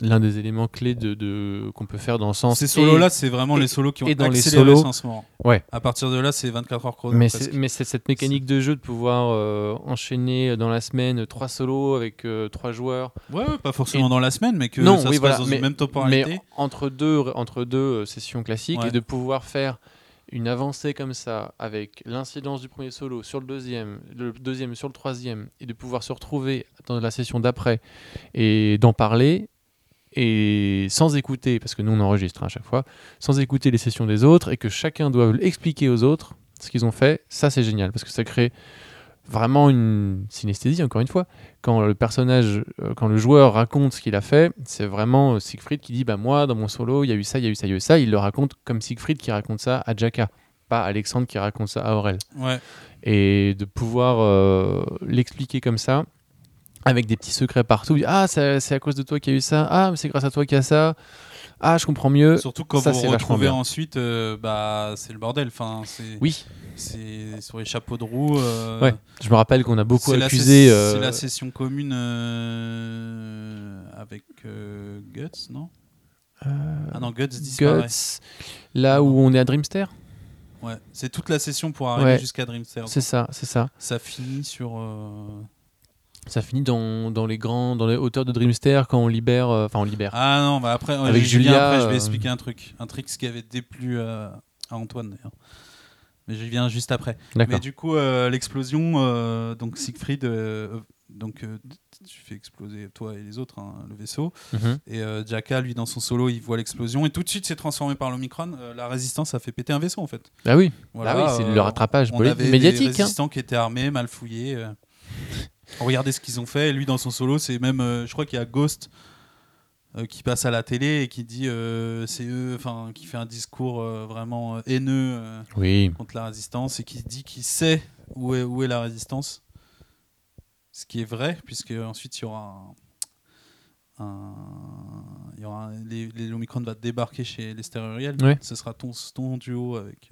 l'un des éléments clés de, de- qu'on peut faire dans le sens. Ces solos-là, c'est vraiment et- les solos qui ont et dans les solos- le sensement. Ouais. À partir de là, c'est 24 heures chrono. mais c'est, cette mécanique de jeu de pouvoir euh, enchaîner dans la semaine trois solos avec euh, trois joueurs. Ouais, ouais, pas forcément dans la semaine, mais que Non, ça oui, se voilà, passe dans mais- une même temporalité. Mais entre deux, entre deux euh, sessions classiques Ouais. et de pouvoir faire une avancée comme ça avec l'incidence du premier solo sur le deuxième, le deuxième sur le troisième et de pouvoir se retrouver dans la session d'après et d'en parler et sans écouter, parce que nous on enregistre à chaque fois, sans écouter les sessions des autres et que chacun doit expliquer aux autres ce qu'ils ont fait, ça c'est génial parce que ça crée vraiment une synesthésie encore une fois quand le personnage euh, quand le joueur raconte ce qu'il a fait c'est vraiment euh, Siegfried qui dit bah moi dans mon solo il y a eu ça il y a eu ça il y a eu ça il le raconte comme Siegfried qui raconte ça à Jaka pas Alexandre qui raconte ça à Aurel Ouais. et de pouvoir euh, l'expliquer comme ça avec des petits secrets partout ah c'est à cause de toi qu'il y a eu ça ah mais c'est grâce à toi qu'il y a ça ah je comprends mieux Surtout quand ça, vous retrouvez ensuite, euh, bah, c'est le bordel. Enfin, oui c'est sur les chapeaux de roue. euh, Ouais, je me rappelle qu'on a beaucoup accusé euh, C'est la session commune euh, avec Guts, non? Ah non, Guts disparaît. Guts là où on est à Dreamster? Ouais, c'est toute la session pour arriver Ouais. jusqu'à Dreamster. c'est ça c'est ça Ça finit sur. Euh, Ça finit dans, dans les grands, dans les hauteurs de Dreamster quand on libère, euh, enfin on libère. Ah non, bah après, Avec Julien, Julia, après, je vais euh, expliquer un truc. Un truc ce qui avait déplu euh, à Antoine d'ailleurs. Mais je viens juste après. Mais du coup, euh, l'explosion, euh, donc Siegfried, euh, donc euh, tu fais exploser toi et les autres hein, le vaisseau. Mhm. Et euh, Jaka, lui, dans son solo, il voit l'explosion et tout de suite, c'est transformé par l'Omicron. Euh, la résistance a fait péter un vaisseau en fait. Ah oui, Voilà, ah oui, c'est euh, le rattrapage on avait médiatique. Des hein. résistants qui étaient armés, mal fouillés. Regardez ce qu'ils ont fait. Lui, dans son solo, c'est même, euh, je crois qu'il y a Ghost euh, qui passe à la télé et qui dit, euh, c'est eux, enfin, qui fait un discours euh, vraiment haineux euh, Oui, contre la résistance et qui dit qu'il sait où est, où est la résistance. Ce qui est vrai, puisque ensuite il y aura un. un- il y aura un- les, les Omicron va débarquer chez Lester Uriel. Ouais. Ce sera ton, ton duo avec,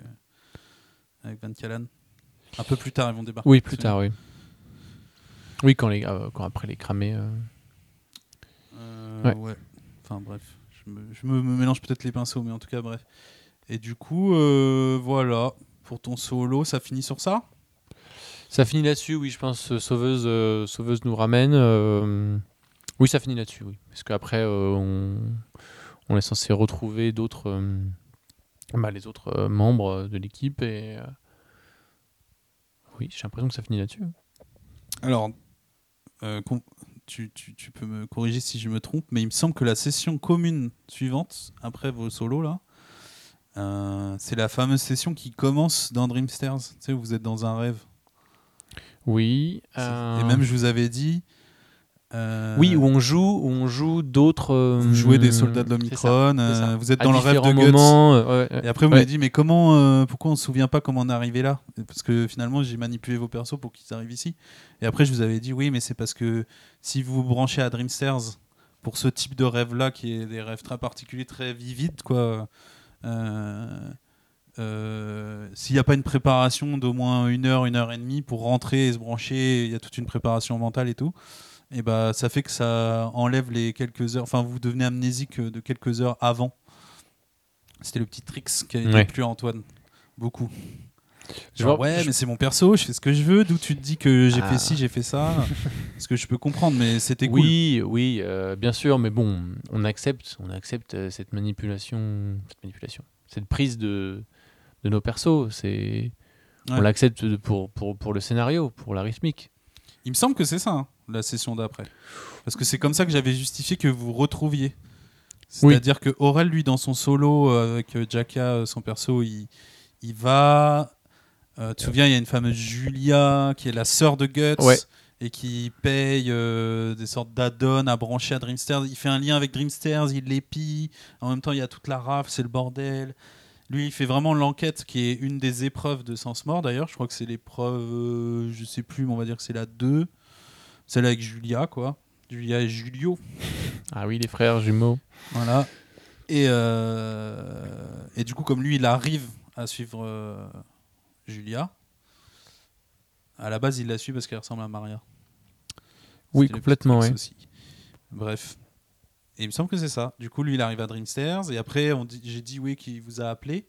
avec Van Callen. Un peu plus tard, ils vont débarquer. oui, plus tard, oui. Oui, quand, les, euh, quand après les cramer. euh. Euh, Ouais. ouais. Enfin bref, je me, je me- me mélange peut-être les pinceaux, mais en tout cas bref. Et du coup, euh, voilà, pour ton solo, ça finit sur ça? Ça finit là-dessus, oui, je pense. Sauveuse, euh, Sauveuse nous ramène. euh, Oui, ça finit là-dessus, oui. Parce qu'après, euh, on... on est censé retrouver d'autres. euh, bah, les autres euh, membres de l'équipe et. euh, Oui, j'ai l'impression que ça finit là-dessus. Alors, tu, tu- tu peux me corriger si je me trompe, mais il me semble que la session commune suivante, après vos solos là, euh, c'est la fameuse session qui commence dans. Tu sais, où vous êtes dans un rêve. Oui. Euh, Et même, je vous avais dit. Euh, Oui, où on joue, où on joue d'autres. euh, vous jouez des soldats de l'Omicron, euh, vous êtes À dans le rêve de Guts. moments, euh, ouais, ouais. Et après, vous Ouais. m'avez dit, mais comment, euh, pourquoi on se souvient pas comment on est arrivé là? Parce que finalement, j'ai manipulé vos persos pour qu'ils arrivent ici. Et après, je vous avais dit, oui, mais c'est parce que si vous vous branchez à Dreamsters pour ce type de rêve-là, qui est des rêves très particuliers, très vivides, quoi. euh, euh, S'il n'y a pas une préparation d'au moins une heure, une heure et demie pour rentrer et se brancher, il y a toute une préparation mentale et tout. Et bah, ça fait que ça enlève les quelques heures. Enfin, vous devenez amnésique de quelques heures avant C'était le petit tricks qui a Ouais. plu à Antoine. Beaucoup. Je Genre, vois- ouais, je- mais c'est mon perso, je fais ce que je veux. D'où tu te dis que j'ai Ah. fait ci, j'ai fait ça. ce que je peux comprendre, mais c'était cool. Oui, oui, euh, bien sûr, mais bon, on accepte, on accepte euh, cette manipulation, cette manipulation, cette prise de, de nos persos. C'est, on l'accepte pour, pour, pour le scénario, pour la rythmique. Il me semble que c'est ça, hein, la session d'après. Parce que c'est comme ça que j'avais justifié que vous retrouviez. Oui. C'est-à-dire que Aurel, lui, dans son solo euh, avec euh, Jaka, euh, son perso, il, il va. euh, tu te souviens, il y a une fameuse Julia qui est la sœur de Guts Ouais. et qui paye euh, des sortes d'add-ons à brancher à Dreamsters. Il fait un lien avec Dreamsters, il l'épie. En même temps, il y a toute la raf, c'est le bordel. Lui, il fait vraiment l'enquête qui est une des épreuves de Sens Mort d'ailleurs. Je crois que c'est l'épreuve, euh, je sais plus, mais on va dire que c'est la 2. Celle avec Julia, quoi. Julia et Julio. Ah oui, les frères jumeaux. Voilà. Et, euh, et du coup, comme lui, il arrive à suivre euh, Julia, à la base, il la suit parce qu'elle ressemble à Maria. Oui, complètement, aussi. Bref. Et il me semble que c'est ça. Du coup, lui, il arrive à Dreamsters. Et après, j'ai dit oui qu'il vous a appelé.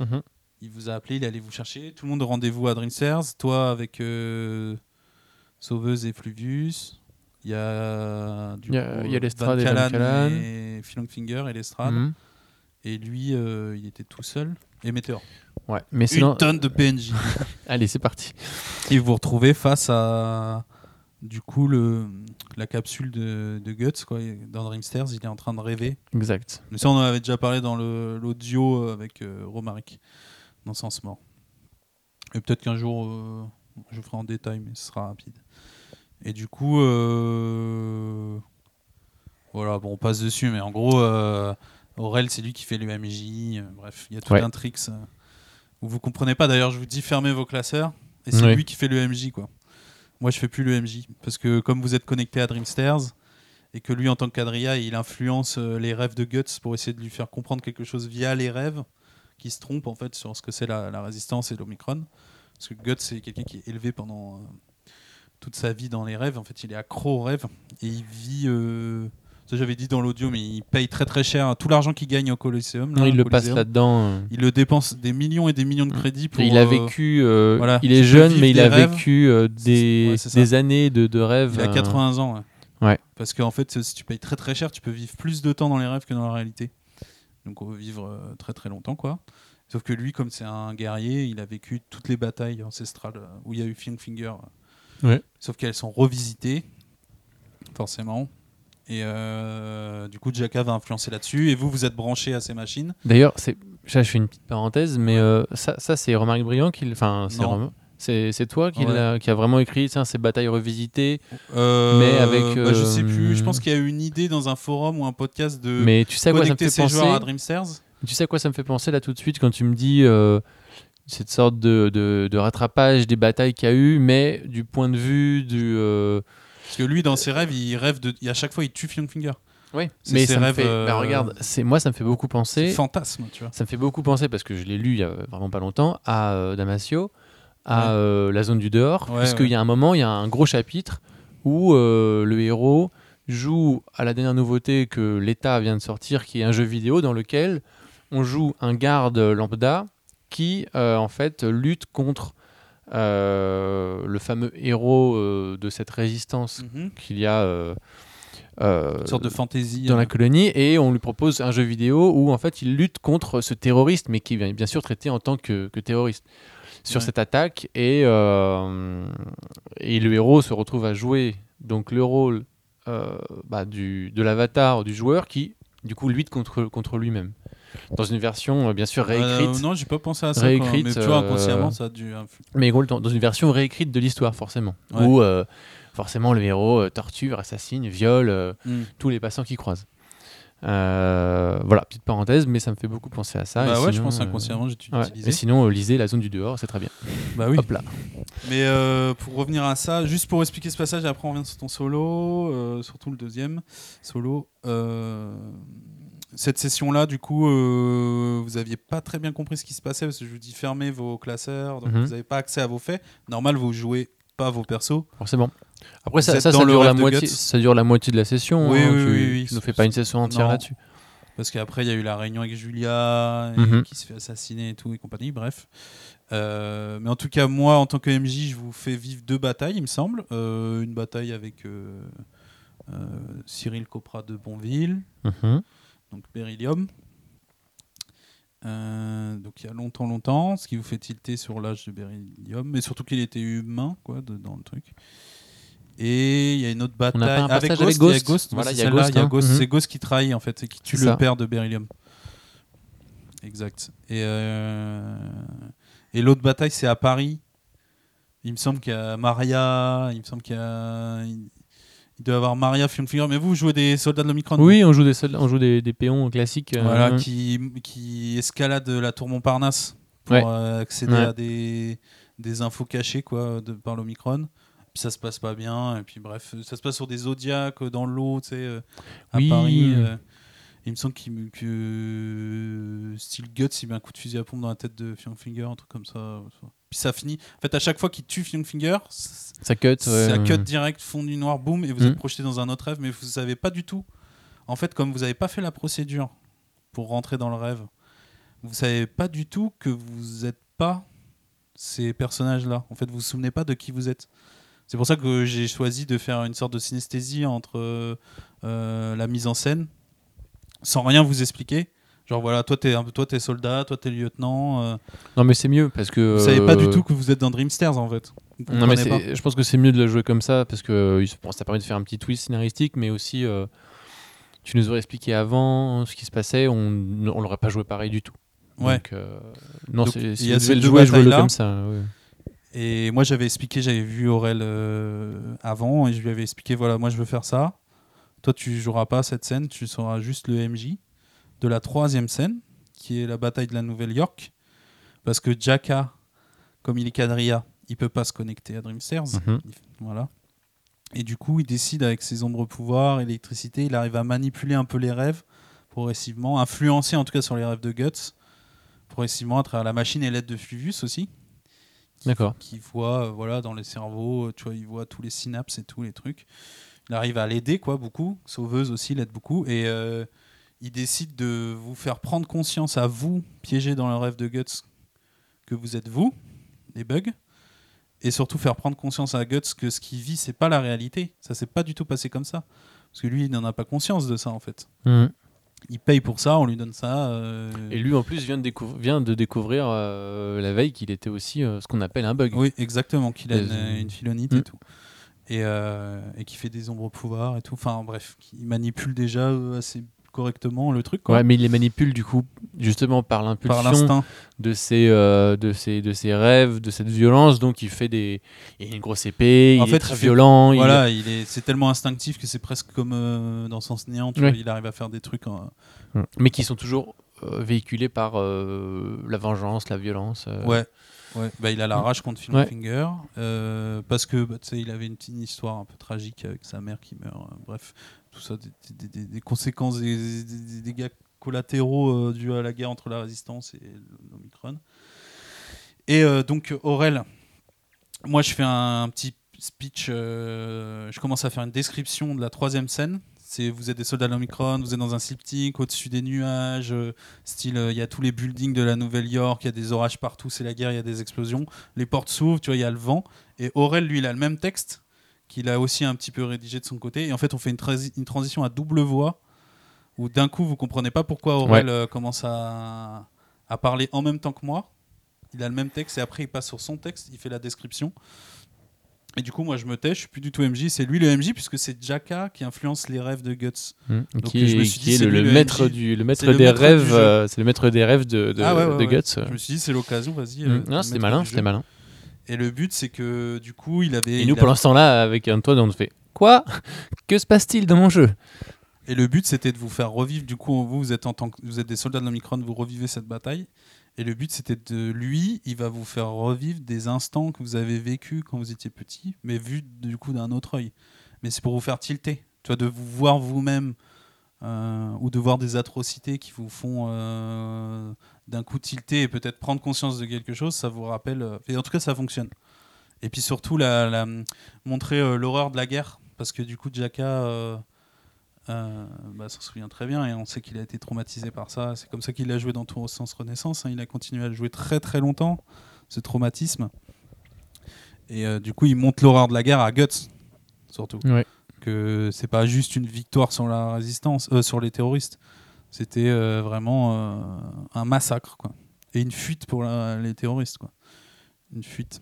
Mhm. Il vous a appelé, il allait vous chercher. Tout le monde au rendez-vous à Dreamsters. Toi avec euh, Sauveuse et Fluvius. Il y a, du Il y a- coup, il y a Van et Van Callan et Philongfinger et Lestrade. Mhm. Et lui, euh, il était tout seul. Et Météor. Ouais, mais Une sinon, tonne de PNJ. allez, c'est parti. et vous vous retrouvez face à du coup le, la capsule de, de Guts quoi. dans Dreamsters. Il est en train de rêver. Exact. Mais ça, on en avait déjà parlé dans l'audio avec euh, Romaric, dans Sens Mort. Et peut-être qu'un jour, euh, je ferai en détail, mais ce sera rapide. Et du coup, euh, voilà, bon, on passe dessus, mais en gros, euh, Aurel, c'est lui qui fait l'UMJ. euh, bref, il y a tout Ouais. un tricks où vous comprenez pas. D'ailleurs, je vous dis fermez vos classeurs, et c'est lui qui fait l'UMJ, quoi. Moi, je fais plus l'UMJ, parce que comme vous êtes connecté à Dreamsters, et que lui en tant que quadrilla il influence euh, les rêves de Guts pour essayer de lui faire comprendre quelque chose via les rêves qui se trompe en fait sur ce que c'est la, la résistance et l'omicron. Parce que Guts c'est quelqu'un qui est élevé pendant euh, toute sa vie dans les rêves. En fait il est accro aux rêves et il vit euh, ça j'avais dit dans l'audio mais il paye très très cher tout l'argent qu'il gagne au Colosseum là, il au le passe Coliseum. là-dedans. euh. il le dépense des millions et des millions de crédits pour Et il a euh, vécu, euh, voilà, il il est jeune, mais il a rêves. vécu euh, des, ouais, années de, de rêves. Il a euh, 80 ans. Ouais. Ouais. Parce qu'en fait, si tu payes très très cher, tu peux vivre plus de temps dans les rêves que dans la réalité. Donc on veut vivre euh, très très longtemps, quoi. Sauf que lui, comme c'est un guerrier, il a vécu toutes les batailles ancestrales où il y a eu Finger. Ouais. Sauf qu'elles sont revisitées, forcément. Et euh, du coup, Jaka va influencer là-dessus. Et vous, vous êtes branché à ces machines. D'ailleurs, c'est, je fais une petite parenthèse, mais euh, ça, ça c'est Romaric Briand qui, enfin, c'est, toi qui, Ouais. qui a vraiment écrit tiens, ces batailles revisitées. Euh, Mais avec, bah, je sais euh, plus. Je pense qu'il y a eu une idée dans un forum ou un podcast de mais tu sais à quoi ça me fait à penser Dreamsters. Tu sais à quoi ça me fait penser là tout de suite quand tu me dis cette sorte de, de, de rattrapage des batailles qu'il y a eu, mais du point de vue du. Parce que lui, dans ses rêves, il rêve de. et à chaque fois, il tue Finger. Oui, C'est mais ses ça me rêves, fait. euh, bah, regarde, c'est moi ça me fait beaucoup penser. Fantasme, tu vois. Ça me fait beaucoup penser parce que je l'ai lu il y a vraiment pas longtemps à euh, Damasio, à Ouais. euh, la zone du dehors, Ouais, puisqu'il ouais. y a un moment, il y a un gros chapitre où euh, le héros joue à la dernière nouveauté que l'État vient de sortir, qui est un jeu vidéo dans lequel on joue un garde lambda qui euh, en fait lutte contre le fameux héros euh, de cette résistance Mhm. qu'il y a euh, euh, Une sorte de fantaisie. dans euh, la colonie et on lui propose un jeu vidéo où en fait il lutte contre ce terroriste mais qui est bien sûr traité en tant que, que terroriste sur Ouais. cette attaque et, euh, et le héros se retrouve à jouer donc le rôle euh, bah, du, de l'avatar du joueur qui du coup lutte contre, contre lui-même dans une version euh, bien sûr réécrite Euh, non, j'ai pas pensé à ça. Réécrite, quoi. Mais tu vois, euh, inconsciemment, ça a dû. mais gros, dans une version réécrite de l'histoire forcément Ouais. où euh, forcément le héros euh, torture assassine viole euh, Mm. tous les passants qui croisent. Euh, voilà, petite parenthèse, mais ça me fait beaucoup penser à ça. bah et ouais, je sinon, pense euh, inconsciemment, j'ai ouais. utilisé. Et sinon, euh, lisez La zone du dehors, c'est très bien. Bah oui. Hop là. Mais euh, pour revenir à ça, juste pour expliquer ce passage, et après on revient sur ton solo, euh, surtout le deuxième solo. Cette session-là, du coup, euh, vous aviez pas très bien compris ce qui se passait parce que je vous dis fermez vos classeurs, donc Mhm. vous n'avez pas accès à vos faits. Normal, vous jouez pas vos persos. Forcément. Après, Vous ça, ça, dure la moitié, Guts. ça dure la moitié de la session. Oui, hein, oui, tu, oui, oui. nous fais pas une session entière là-dessus. Parce qu'après, il y a eu la réunion avec Julia, Mhm. qui se fait assassiner et tout, et compagnie, bref. Euh, mais en tout cas, moi, en tant que MJ, je vous fais vivre deux batailles, il me semble. Euh, une bataille avec Cyril Copra de Bonville, Mhm. Donc Beryllium. Euh, donc il y a longtemps, longtemps, ce qui vous fait tilter sur l'âge de Beryllium, mais surtout qu'il était humain, quoi, de- dans le truc. Et il y a une autre bataille un avec Ghost. avec il y a Ghost. Voilà, il c'est y a Ghost, hein. C'est Ghost qui trahit en fait, et qui tue C'est le ça. père de Beryllium. Exact. Et, euh, et l'autre bataille, c'est à Paris. Il me semble qu'il y a Maria, il me semble qu'il y a. Il il doit y avoir Maria Fionfigure, mais vous, vous jouez des soldats de l'Omicron Oui, on joue des, soldats- on joue des, des péons classiques. euh, Voilà, qui, qui escalade la tour Montparnasse pour Ouais. euh, accéder Ouais. à des, des infos cachées quoi, de, par l'Omicron. Puis ça se passe pas bien, et puis bref, ça se passe sur des zodiacs euh, dans l'eau, tu sais, à Oui. Paris. il me semble qu'il me- que Steel Guts, il met un coup de fusil à pompe dans la tête de Finger, un truc comme ça. Puis ça finit. En fait, à chaque fois qu'il tue Finger, Ça cut. ouais, ça cut direct, fond du noir, boum, et vous Mm. êtes projeté dans un autre rêve, mais vous savez pas du tout. En fait, comme vous n'avez pas fait la procédure pour rentrer dans le rêve, vous savez pas du tout que vous n'êtes pas ces personnages-là. En fait, vous vous souvenez pas de qui vous êtes. C'est pour ça que j'ai choisi de faire une sorte de synesthésie entre euh, euh, la mise en scène, sans rien vous expliquer. Genre voilà, toi t'es toi t'es soldat, toi t'es lieutenant. euh, Non, mais c'est mieux parce que. vous savez pas du euh, tout que vous êtes dans Dreamsters en fait. Vous Non, mais je pense que c'est mieux de le jouer comme ça parce que euh, bon, ça permet de faire un petit twist scénaristique, mais aussi tu nous aurais expliqué avant ce qui se passait, on on l'aurait pas joué pareil du tout. Ouais. Donc, non, Donc, si y a vous devez le jouer, jouez-le comme ça. ouais. Et moi, j'avais expliqué, j'avais vu Aurel euh, avant, et je lui avais expliqué voilà, moi je veux faire ça. Toi, tu joueras pas cette scène, tu seras juste le MJ de la troisième scène, qui est la bataille de la Nouvelle-York. Parce que Jaka, comme il est quadrilla, il peut pas se connecter à Dreamsters. Mhm. Il- Voilà. Et du coup, il décide avec ses ombres pouvoirs, électricité, il arrive à manipuler un peu les rêves progressivement, influencer en tout cas sur les rêves de Guts, progressivement à travers la machine et l'aide de Fluvius aussi D'accord. qui voit euh, voilà dans les cerveaux, euh, tu vois, il voit tous les synapses et tous les trucs. Il arrive à l'aider quoi beaucoup, sauveuse aussi l'aide beaucoup et euh, il décide de vous faire prendre conscience à vous piégés dans le rêve de Guts que vous êtes vous, les bugs et surtout faire prendre conscience à Guts que ce qu'il vit c'est pas la réalité, ça s'est pas du tout passé comme ça parce que lui il n'en a pas conscience de ça en fait. Mhm. Il paye pour ça, on lui donne ça. euh, Et lui, en plus, vient de, découvrir, vient de découvrir euh, la veille qu'il était aussi euh, ce qu'on appelle un bug. Oui, exactement, qu'il a une, une philonite Mm. et tout. Et, euh, et qui fait des ombres pouvoirs et tout. Enfin bref, qui manipule déjà assez correctement le truc. Quoi. Ouais, mais il les manipule du coup justement par l'impulsion de ses, euh, de, ses, de ses rêves, de cette violence. Donc il fait des. Il a une grosse épée, En il fait, est très il fait- violent. il- Voilà, il est, c'est tellement instinctif que c'est presque comme euh, dans Sens Néant. tu Ouais. vois, il arrive à faire des trucs. en- Mais qui sont toujours euh, véhiculés par euh, la vengeance, la violence. Ouais. Ouais. Bah, il a la Mm. rage contre Ouais. Finger euh, parce que bah, il avait une petite histoire un peu tragique avec sa mère qui meurt. euh, bref, tout ça, des, conséquences, des, dégâts collatéraux euh, dus à la guerre entre la résistance et l'Omicron. Et euh, donc Aurel, moi je fais un, petit speech, euh, je commence à faire une description de la troisième scène. C'est vous êtes des soldats de l'Omicron, vous êtes dans un sceptique au-dessus des nuages, style il y a tous les buildings de la Nouvelle-York, il y a des orages partout, c'est la guerre, il y a des explosions, les portes s'ouvrent, tu vois, il y a le vent. Et Aurel, lui, il a le même texte qu'il a aussi un petit peu rédigé de son côté. Et en fait, on fait une, transi- une transition à double voix où d'un coup, vous comprenez pas pourquoi Aurel euh, commence à, à parler en même temps que moi. Il a le même texte et après, il passe sur son texte, il fait la description. Et du coup, moi, je me tais, je suis plus du tout MJ. C'est lui le MJ puisque c'est Jaka qui influence les rêves de Guts. Hmm. Donc, qui je me suis dit, est le, lui le le maître MJ. du le maître le des maître rêves euh, c'est le maître des rêves de, de, Ah ouais, ouais, de ouais. Guts Je me suis dit, c'est l'occasion, vas-y. Hmm. euh, non c'était malin c'était malin Et le but, c'est que du coup, il avait. et nous pendant ce temps-là avec Antoine on fait quoi? Que se passe-t-il dans mon jeu? Et le but, c'était de vous faire revivre. Du coup, vous, vous êtes, en tant que, vous êtes des soldats de l'Omicron, vous revivez cette bataille. Et le but, c'était de lui, il va vous faire revivre des instants que vous avez vécu quand vous étiez petit, mais vu du coup d'un autre œil. Mais c'est pour vous faire tilter, tu vois, de vous voir vous-même euh, ou de voir des atrocités qui vous font euh, d'un coup tilter et peut-être prendre conscience de quelque chose. Ça vous rappelle. euh, et en tout cas, ça fonctionne. Et puis surtout, la, la- montrer euh, l'horreur de la guerre, parce que du coup, Jaka. euh, euh, bah, s'en souvient très bien et on sait qu'il a été traumatisé par ça. C'est comme ça qu'il a joué dans Tour au sens Renaissance. hein. Il a continué à le jouer très très longtemps, ce traumatisme. Et euh, du coup, il monte l'horreur de la guerre à Guts, surtout. Ouais. Que c'est pas juste une victoire sur la résistance, sur les terroristes. C'était euh, vraiment euh, un massacre, quoi. Et une fuite pour la- les terroristes, quoi. Une fuite.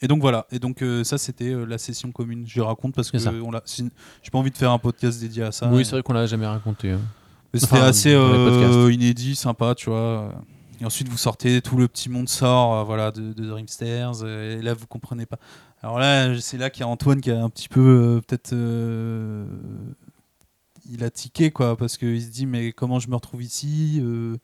Et donc voilà. Et donc euh, ça, c'était euh, la session commune. Je raconte parce que ça. on l'a. J'ai pas envie de faire un podcast dédié à ça. oui, c'est vrai qu'on l'a jamais raconté. hein. Mais C'était Enfin, assez dans les euh, podcasts. inédit, sympa, tu vois. Et ensuite, vous sortez, tout le petit monde sort euh, voilà, de, de Dreamsters. euh, Et là, vous comprenez pas. Alors là, c'est là qu'il y a Antoine qui a un petit peu, euh, peut-être. euh, il a tiqué, quoi, parce qu'il se dit, mais comment je me retrouve ici Euh,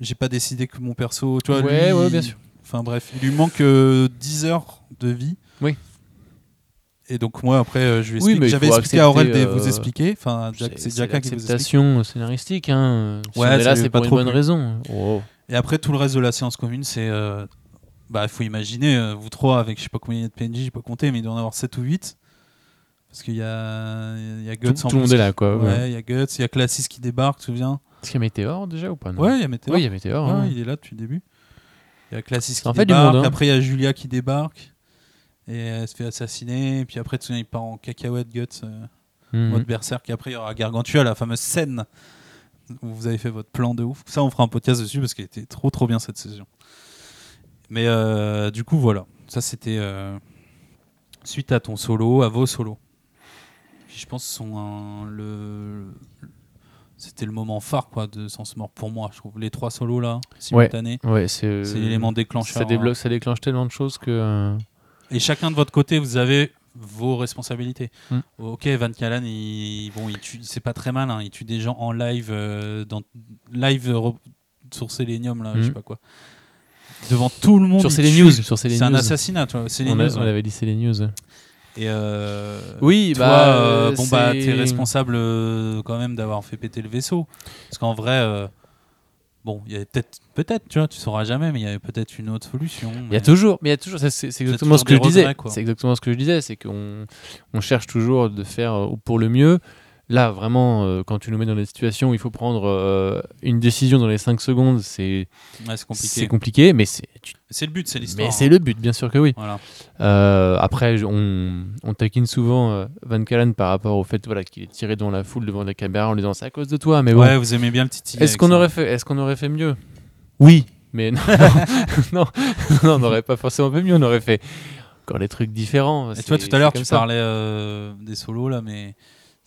J'ai pas décidé que mon perso. Tu vois, Ouais, lui, ouais, bien sûr. Enfin bref, il lui manque euh, 10 heures de vie. Oui. Et donc, moi, après, euh, je lui Oui, explique. mais il J'avais expliqué à Aurel de vous euh, expliquer. Enfin, c'est Jacka qui vous explique. scénaristique. Hein. Si Ouais, on est là, c'est pas pour une trop bonne plu. raison. Oh. Et après, tout le reste de la séance commune, c'est. euh, bah, il faut imaginer, euh, vous trois, avec je sais pas combien il y a de PNJ, j'ai pas compté, mais il doit en avoir 7 ou 8. Parce qu'il y a, il y a Guts Tout, en tout le monde est là, quoi. Ouais, ouais. il y a Guts, il y a Classis qui débarque, tu te souviens Est-ce qu'il y a Météor déjà ou pas non Ouais, il y a Météor. Oui, il y a Météor. Ouais, hein. il est là depuis le début. Il y a Classis qui en fait du débarque, monde, hein. après il y a Julia qui débarque. Et elle se fait assassiner. Et puis après, tu te souviens, il part en cacahuète, Guts, euh, Mhm. mode berserk. Et après, il y aura Gargantua, la fameuse scène où vous avez fait votre plan de ouf. Ça, on fera un podcast dessus parce qu'elle était trop trop bien cette saison. Mais euh, du coup, voilà. Ça, c'était euh, suite à ton solo, à vos solos. Qui, je pense, sont un- le. C'était le moment phare quoi, de Sens Mort pour moi, je trouve. Les trois solos là, simultanés. Ouais, c'est. L'élément déclencheur. Ça, débloque, ça déclenche tellement de choses que. euh, Et chacun de votre côté, vous avez vos responsabilités. Mm. Ok, Van Callen, il, bon, il tue, c'est pas très mal, hein, il tue des gens en live, euh, dans live euh, sur Selenium, là, je Mm. sais pas quoi. Devant tout le monde. Sur il C'est news. Un assassinat, les On, a- on avait dit news. Et euh, Oui, toi, bah. euh, bon bah, t'es responsable euh, quand même d'avoir fait péter le vaisseau, parce qu'en vrai, euh, bon, il y avait peut-être, peut-être, tu vois, tu sauras jamais, mais il y avait peut-être une autre solution. Il y a toujours, mais il y a toujours, c'est exactement ce que je disais. C'est exactement ce que je disais, c'est qu'on on cherche toujours de faire pour le mieux. Là, vraiment, euh, quand tu nous mets dans des situations où il faut prendre euh, une décision dans les 5 secondes, c'est Ouais, c'est compliqué. c'est compliqué, mais c'est tu- C'est le but, c'est l'histoire. mais c'est hein. le but, bien sûr que oui. Voilà. Euh, après, on, on taquine souvent Van Callen par rapport au fait voilà, qu'il est tiré dans la foule devant la caméra en lui disant c'est à cause de toi. Mais bon, Ouais, vous aimez bien le titi. est-ce qu'on aurait fait, est-ce qu'on aurait fait mieux? Oui, mais non, non, non, on n'aurait pas forcément fait mieux. On aurait fait encore des trucs différents. Et C'est- toi, tout à l'heure, c'est tu ça. parlais euh, des solos là, mais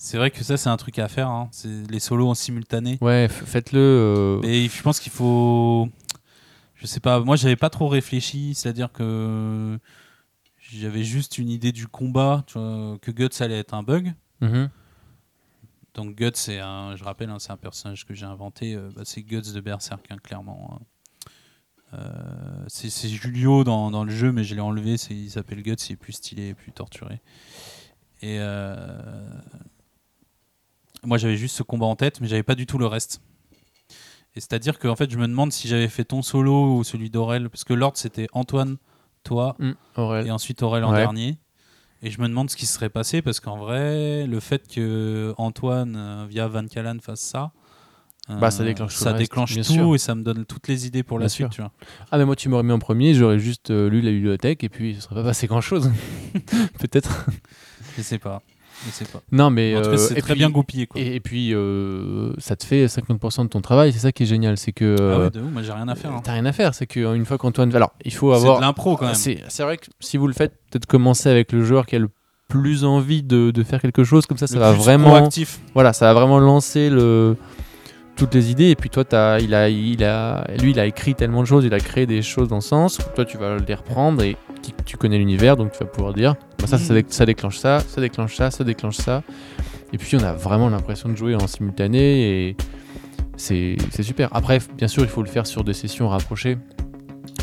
c'est vrai que ça, c'est un truc à faire. hein. C'est les solos en simultané. Ouais, faites-le. euh, Et je pense qu'il faut. Je sais pas. Moi, j'avais pas trop réfléchi. C'est-à-dire que j'avais juste une idée du combat, tu vois, que Guts allait être un bug. mhm. Donc Guts, c'est un, je rappelle, hein, c'est un personnage que j'ai inventé. euh, bah, c'est Guts de Berserk, hein, clairement. Euh, c'est Julio dans, dans le jeu, mais je l'ai enlevé. Il s'appelle Guts, il est plus stylé, plus torturé. Et euh, moi, j'avais juste ce combat en tête, mais j'avais pas du tout le reste. Et c'est-à-dire que en fait, je me demande si j'avais fait ton solo ou celui d'Aurel, parce que l'ordre c'était Antoine, toi, Mm, Aurel. et ensuite Aurel en Ouais. dernier. Et je me demande ce qui se serait passé parce qu'en vrai, le fait que Antoine euh, via Van Callen fasse ça, euh, Bah, ça déclenche tout ça déclenche tout sûr. et ça me donne toutes les idées pour la suite. Tu vois. Ah, mais moi, tu m'aurais mis en premier, j'aurais juste euh, lu la bibliothèque et puis il ne serait pas passé grand-chose. Peut-être. Je sais pas, sais pas. Non, mais. en tout cas, euh, c'est très puis- bien goupillé quoi. Et, et puis, euh, ça te fait 50% de ton travail, c'est ça qui est génial. C'est que. ah euh, ouais, de ouf, moi j'ai rien à faire. hein. T'as rien à faire, c'est qu'une fois qu'Antoine. Alors, il faut C'est avoir. de l'impro quand même. C'est c'est vrai que si vous le faites, peut-être commencer avec le joueur qui a le plus envie de, de faire quelque chose, comme ça, ça va vraiment. proactif. Voilà, ça va vraiment lancer le toutes les idées et puis toi as, il a il a lui il a écrit tellement de choses il a créé des choses dans ce sens toi tu vas les reprendre et tu, tu connais l'univers donc tu vas pouvoir dire bah, ça, ça, Mhm. dé- ça déclenche ça ça déclenche ça ça déclenche ça et puis on a vraiment l'impression de jouer en simultané et c'est super après bien sûr il faut le faire sur des sessions rapprochées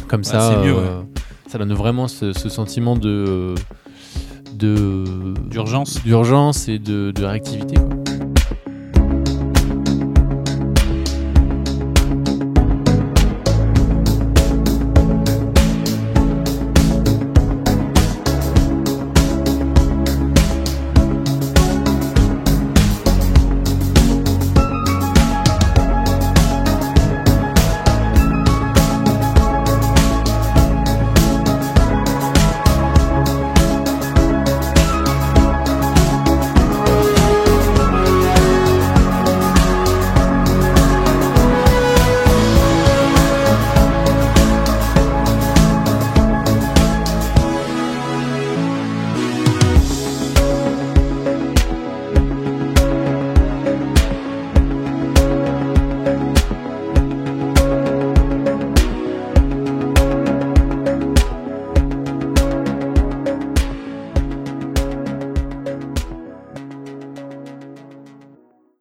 comme ça c'est mieux, euh, ça donne vraiment ce, ce sentiment de de D'urgence. d'urgence et de, de réactivité quoi.